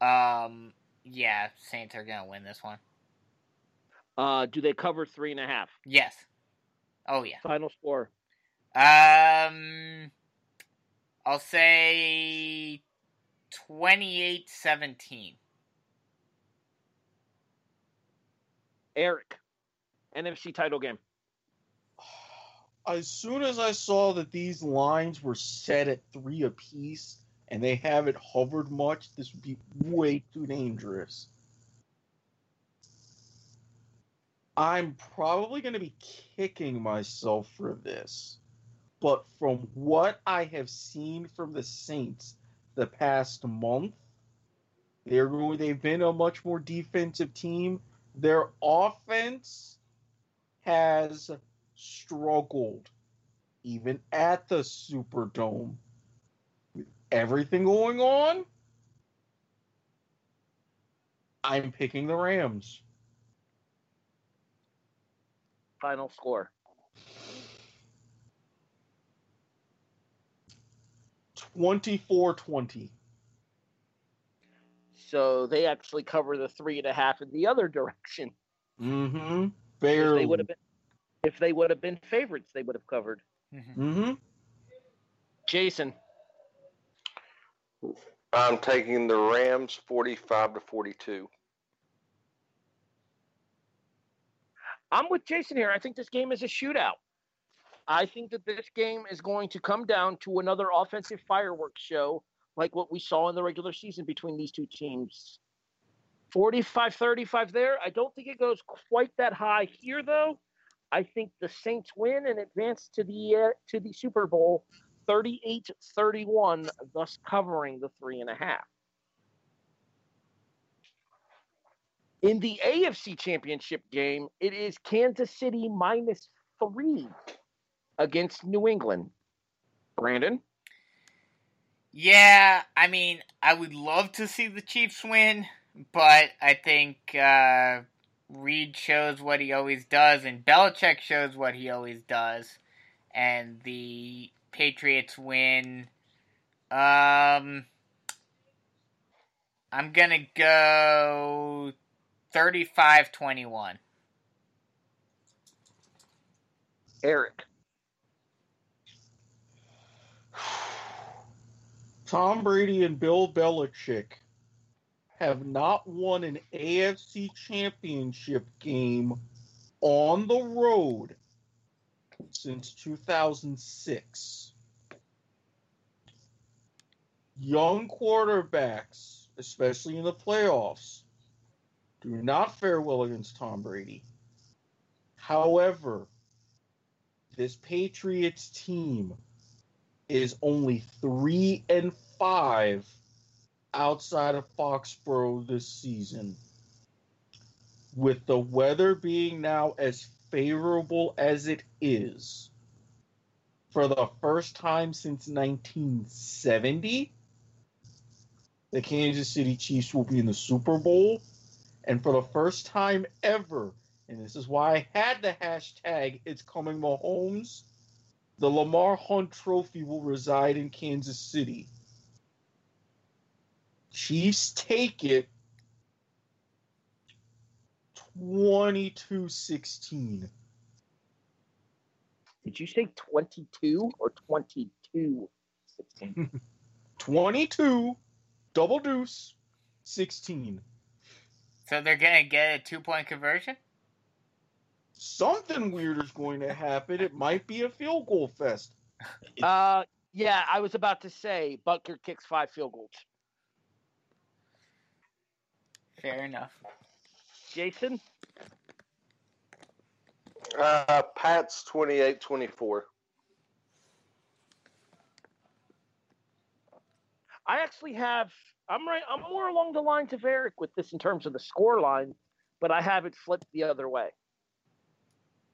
Um, yeah, Saints are gonna win this one. Uh, do they cover three and a half? Yes. Oh yeah. Final score. Um, I'll say 28-17. Erik, NFC title game. as soon as I saw that these lines were set at three apiece and they haven't hovered much, this would be way too dangerous. I'm probably going to be kicking myself for this. But from what I have seen from the Saints the past month, they're going, they've been a much more defensive team. Their offense has struggled even at the Superdome. With everything going on, I'm picking the Rams. Final score. 24 20. So they actually cover the three and a half in the other direction. Mm-hmm. If Barely. they would have been, if they would have been favorites, they would have covered. Mhm. Mm-hmm. Jason, I'm taking the Rams 45 to 42. I'm with Jason here. I think this game is a shootout. I think that this game is going to come down to another offensive fireworks show like what we saw in the regular season between these two teams. 45 35 there. I don't think it goes quite that high here, though. I think the Saints win and advance to the uh, to the Super Bowl 38 31, thus covering the three and a half. In the AFC Championship game, it is Kansas City minus three against New England. Brandon, Yeah, I mean, I would love to see the Chiefs win, but I think uh, Reid shows what he always does, and Belichick shows what he always does, and the Patriots win. Um, I'm gonna go 35-21. Erik, Tom Brady and Bill Belichick have not won an AFC championship game on the road since 2006. Young quarterbacks, especially in the playoffs, do not fare well against Tom Brady. However, this Patriots team is only three and five outside of Foxborough this season. With the weather being now as favorable as it is, for the first time since 1970, the Kansas City Chiefs will be in the Super Bowl. And for the first time ever, and this is why I had the hashtag It's Coming Mahomes, the Lamar Hunt Trophy will reside in Kansas City. Chiefs take it 22 16. did you say 22 or 22 16? 22, double deuce, 16. So they're gonna get a two point conversion. Something weird is going to happen. It might be a field goal fest. Uh, yeah, I was about to say Butker kicks five field goals. Fair enough. Jason, Uh, Pats 28 24. I actually have. I'm right. I'm more along the lines of Erik with this in terms of the score line, but I have it flipped the other way.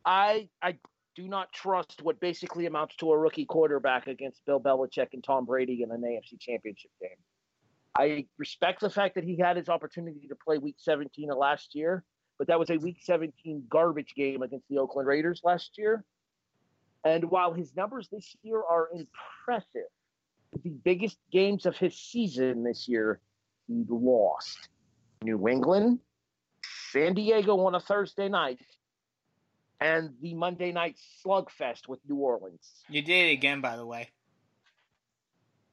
I I do not trust what basically amounts to a rookie quarterback against Bill Belichick and Tom Brady in an AFC Championship game. I respect the fact that he had his opportunity to play Week 17 of last year, but that was a Week 17 garbage game against the Oakland Raiders last year. And while his numbers this year are impressive, the biggest games of his season this year, he lost. New England, San Diego on a Thursday night, and the Monday night slugfest with New Orleans. You did it again, by the way.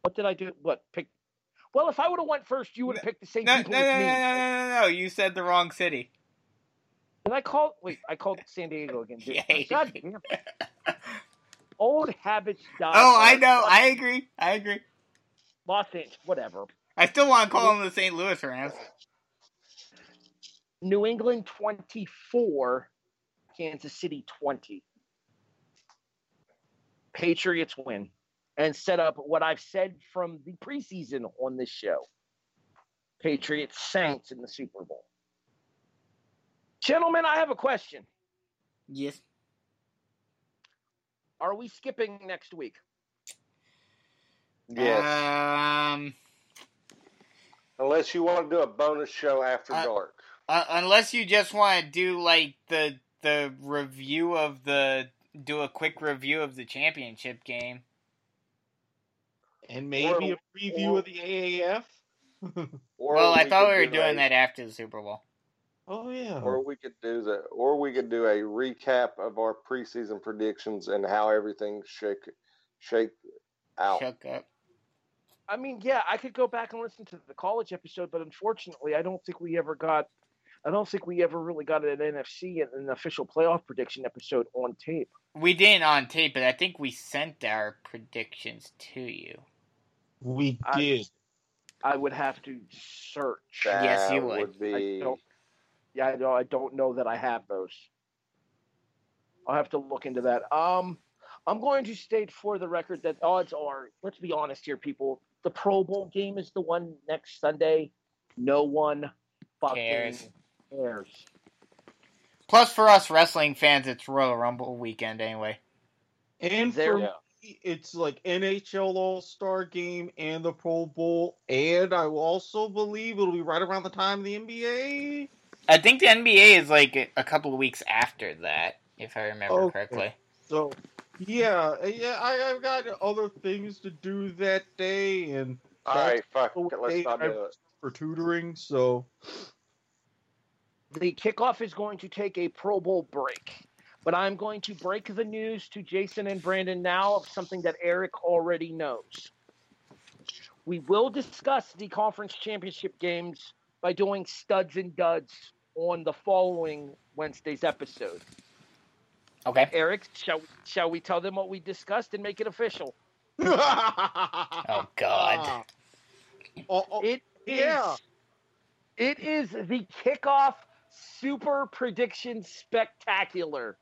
What did I do? What pick? Well, if I would have went first, you would have picked the same No, no, no, people no, no, me. no, no, no. You said the wrong city. Did I call? Wait, I called San Diego again. Yeah. God damn. Old habits die. Oh, I know. I agree. I agree. Los Angeles, whatever. I still want to call them the St. Louis Rams. New England 24, Kansas City 20. Patriots win and set up what I've said from the preseason on this show. Patriots Saints in the Super Bowl. Gentlemen, I have a question. Yes. Are we skipping next week? Yes. Um. Unless you want to do a bonus show after Uh, dark. Uh, unless you just want to do like the the review of the do a quick review of the championship game. And maybe Or- a preview or- of the AAF. Or well, I we thought we were do doing a- that after the Super Bowl. oh yeah. Or we could do that, or we could do a recap of our preseason predictions and how everything shake, shake out. Shook up. I mean, yeah, I could go back and listen to the college episode, but unfortunately, I don't think we ever got. I don't think we ever really got an NFC and an official playoff prediction episode on tape. We didn't on tape, but I think we sent our predictions to you. We I- did. I would have to search. That Yes, you would. would be. I don't. Yeah, I don't. I don't know that I have those. I'll have to look into that. Um, I'm going to state for the record that odds are. Let's be honest here, people. The Pro Bowl game is the one next Sunday. No one fucking Cares. cares. Plus, for us wrestling fans, it's Royal Rumble weekend anyway. And There for we go. It's like NHL All Star Game and the Pro Bowl, and I also believe it'll be right around the time of the NBA. I think the NBA is like a- a couple of weeks after that, if I remember Okay. correctly. So, yeah, yeah, I, I've got other things to do that day, and All right, fuck the. Let's not I'm do it. for tutoring. So, The kickoff is going to take a Pro Bowl break, but I'm going to break the news to Jason and Brandon now of something that Erik already knows. We will discuss the conference championship games by doing studs and duds on the following Wednesday's episode. Okay. Erik, shall shall we tell them what we discussed and make it official? oh God. Oh, oh, oh, It is. Yeah. It is the kickoff super prediction spectacular.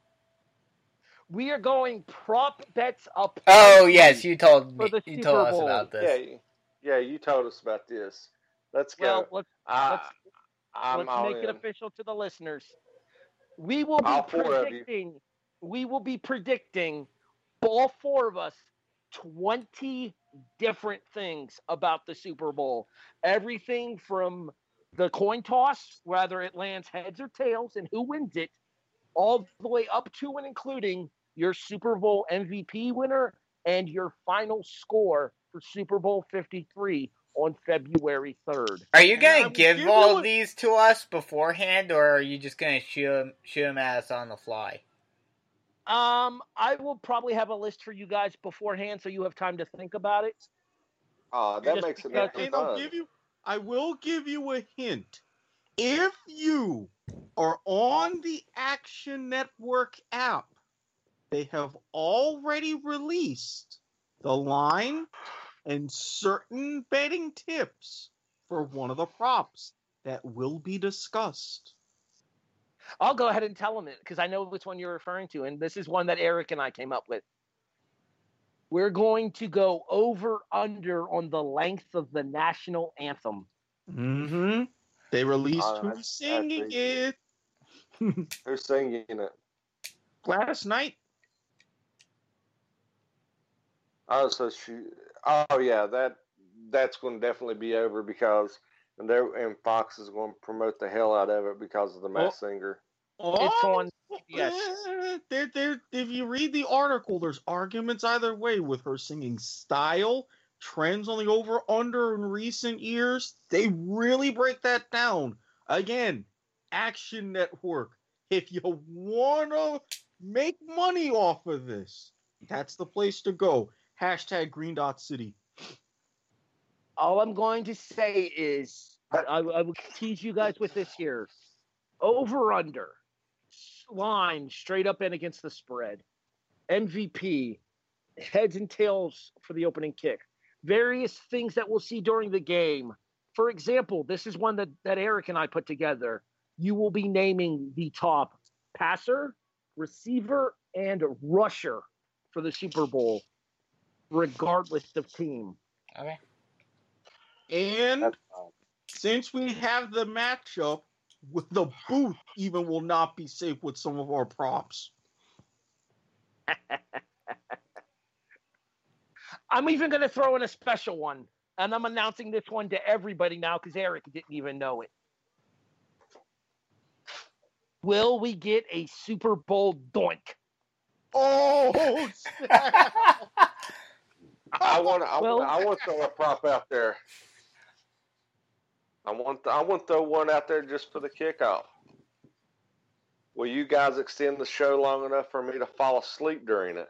We are going prop bets up. Oh yes, you told me. You Super told us about this. you- yeah, you told us about this. Let's go. Well, let's I, let's- let's all make it official to the listeners. We will be All four of you. predicting. We will be predicting all four of us twenty different things about the Super Bowl. Everything from the coin toss, whether it lands heads or tails, and who wins it, all the way up to and including your Super Bowl MVP winner and your final score for Super Bowl Fifty Three on February third. Are you gonna give give all you these to us beforehand, or are you just gonna shoot 'em- shoot 'em at us on the fly? Um, I will probably have a list for you guys beforehand, so you have time to think about it. Oh, that Just makes it because- and I'll fun. give you. I will give you a hint. If you are on the Action Network app, they have already released the line and certain betting tips for one of the props that will be discussed. I'll go ahead and tell them it because I know which one you're referring to, and this is one that Erik and I came up with. We're going to go over under on the length of the national anthem. Mm-hmm. They released Oh, who's singing it Who's singing it? last night. Oh, so she. Oh, yeah. That that's going to definitely be over because and they and Fox is going to promote the hell out of it because of the Mass oh. Singer. It's on Yes. There, there. If you read the article, there's arguments either way with her singing style, trends on the over under in recent years. They really break that down. Again, Action Network. If you wanna make money off of this, that's the place to go. Hashtag Green Dot City. All I'm going to say is I, I will tease you guys with this here. Over under line straight up and against the spread. MVP heads and tails for the opening kick. Various things that we'll see during the game. For example, this is one that, that Erik and I put together. You will be naming the top passer, receiver, and rusher for the Super Bowl, regardless of team. Okay. And since we have the matchup, with the booth even will not be safe with some of our props. I'm even going to throw in a special one, and I'm announcing this one to everybody now because Erik didn't even know it. Will we get a Super Bowl doink? Oh, snap. I want to. I Well- want. I want to throw a prop out there. I want I want to throw one out there just for the kickoff. Will you guys extend the show long enough for me to fall asleep during it?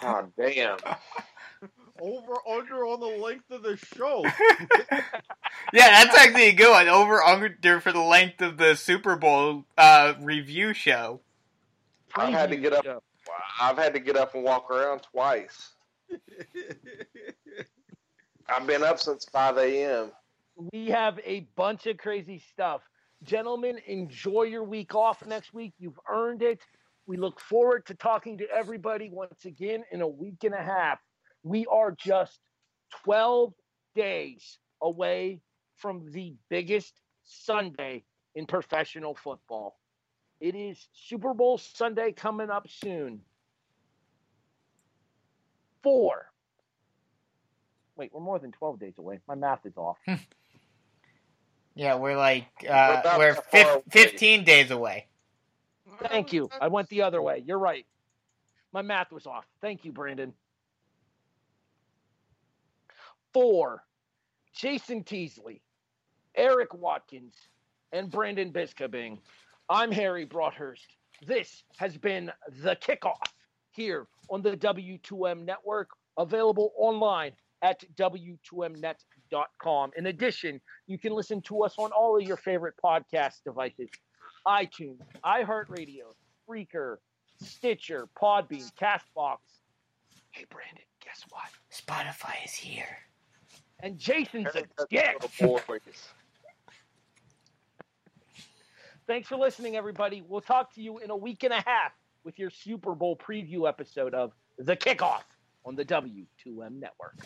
God damn. Over under on the length of the show. yeah, that's actually a good one. Over under for the length of the Super Bowl uh, review show. I've had to get up. Show. I've had to get up and walk around twice. I've been up since 5 a.m. We have a bunch of crazy stuff. Gentlemen, enjoy your week off next week. You've earned it. We look forward to talking to everybody once again in a week and a half. We are just 12 days away from the biggest Sunday in professional football. It is Super Bowl Sunday coming up soon. Four. Wait, we're more than 12 days away. My math is off. Yeah, we're like We're uh, we're fif- fifteen days away. Thank you. I went the other way. You're right. My math was off. Thank you, Brandon. Four, Jason Teasley, Erik Watkins, and Brandon Biskobing. I'm Harry Broadhurst. This has been the kickoff here on the W2M network, available online at W2Mnet.com. In addition, you can listen to us on all of your favorite podcast devices iTunes, iHeartRadio, Spreaker, Stitcher, Podbean, Castbox. Hey, Brandon, guess what? Spotify is here. And Jason's a Haircuts dick. Thanks for listening, everybody. We'll talk to you in a week and a half with your Super Bowl preview episode of The Kickoff on the W2M Network.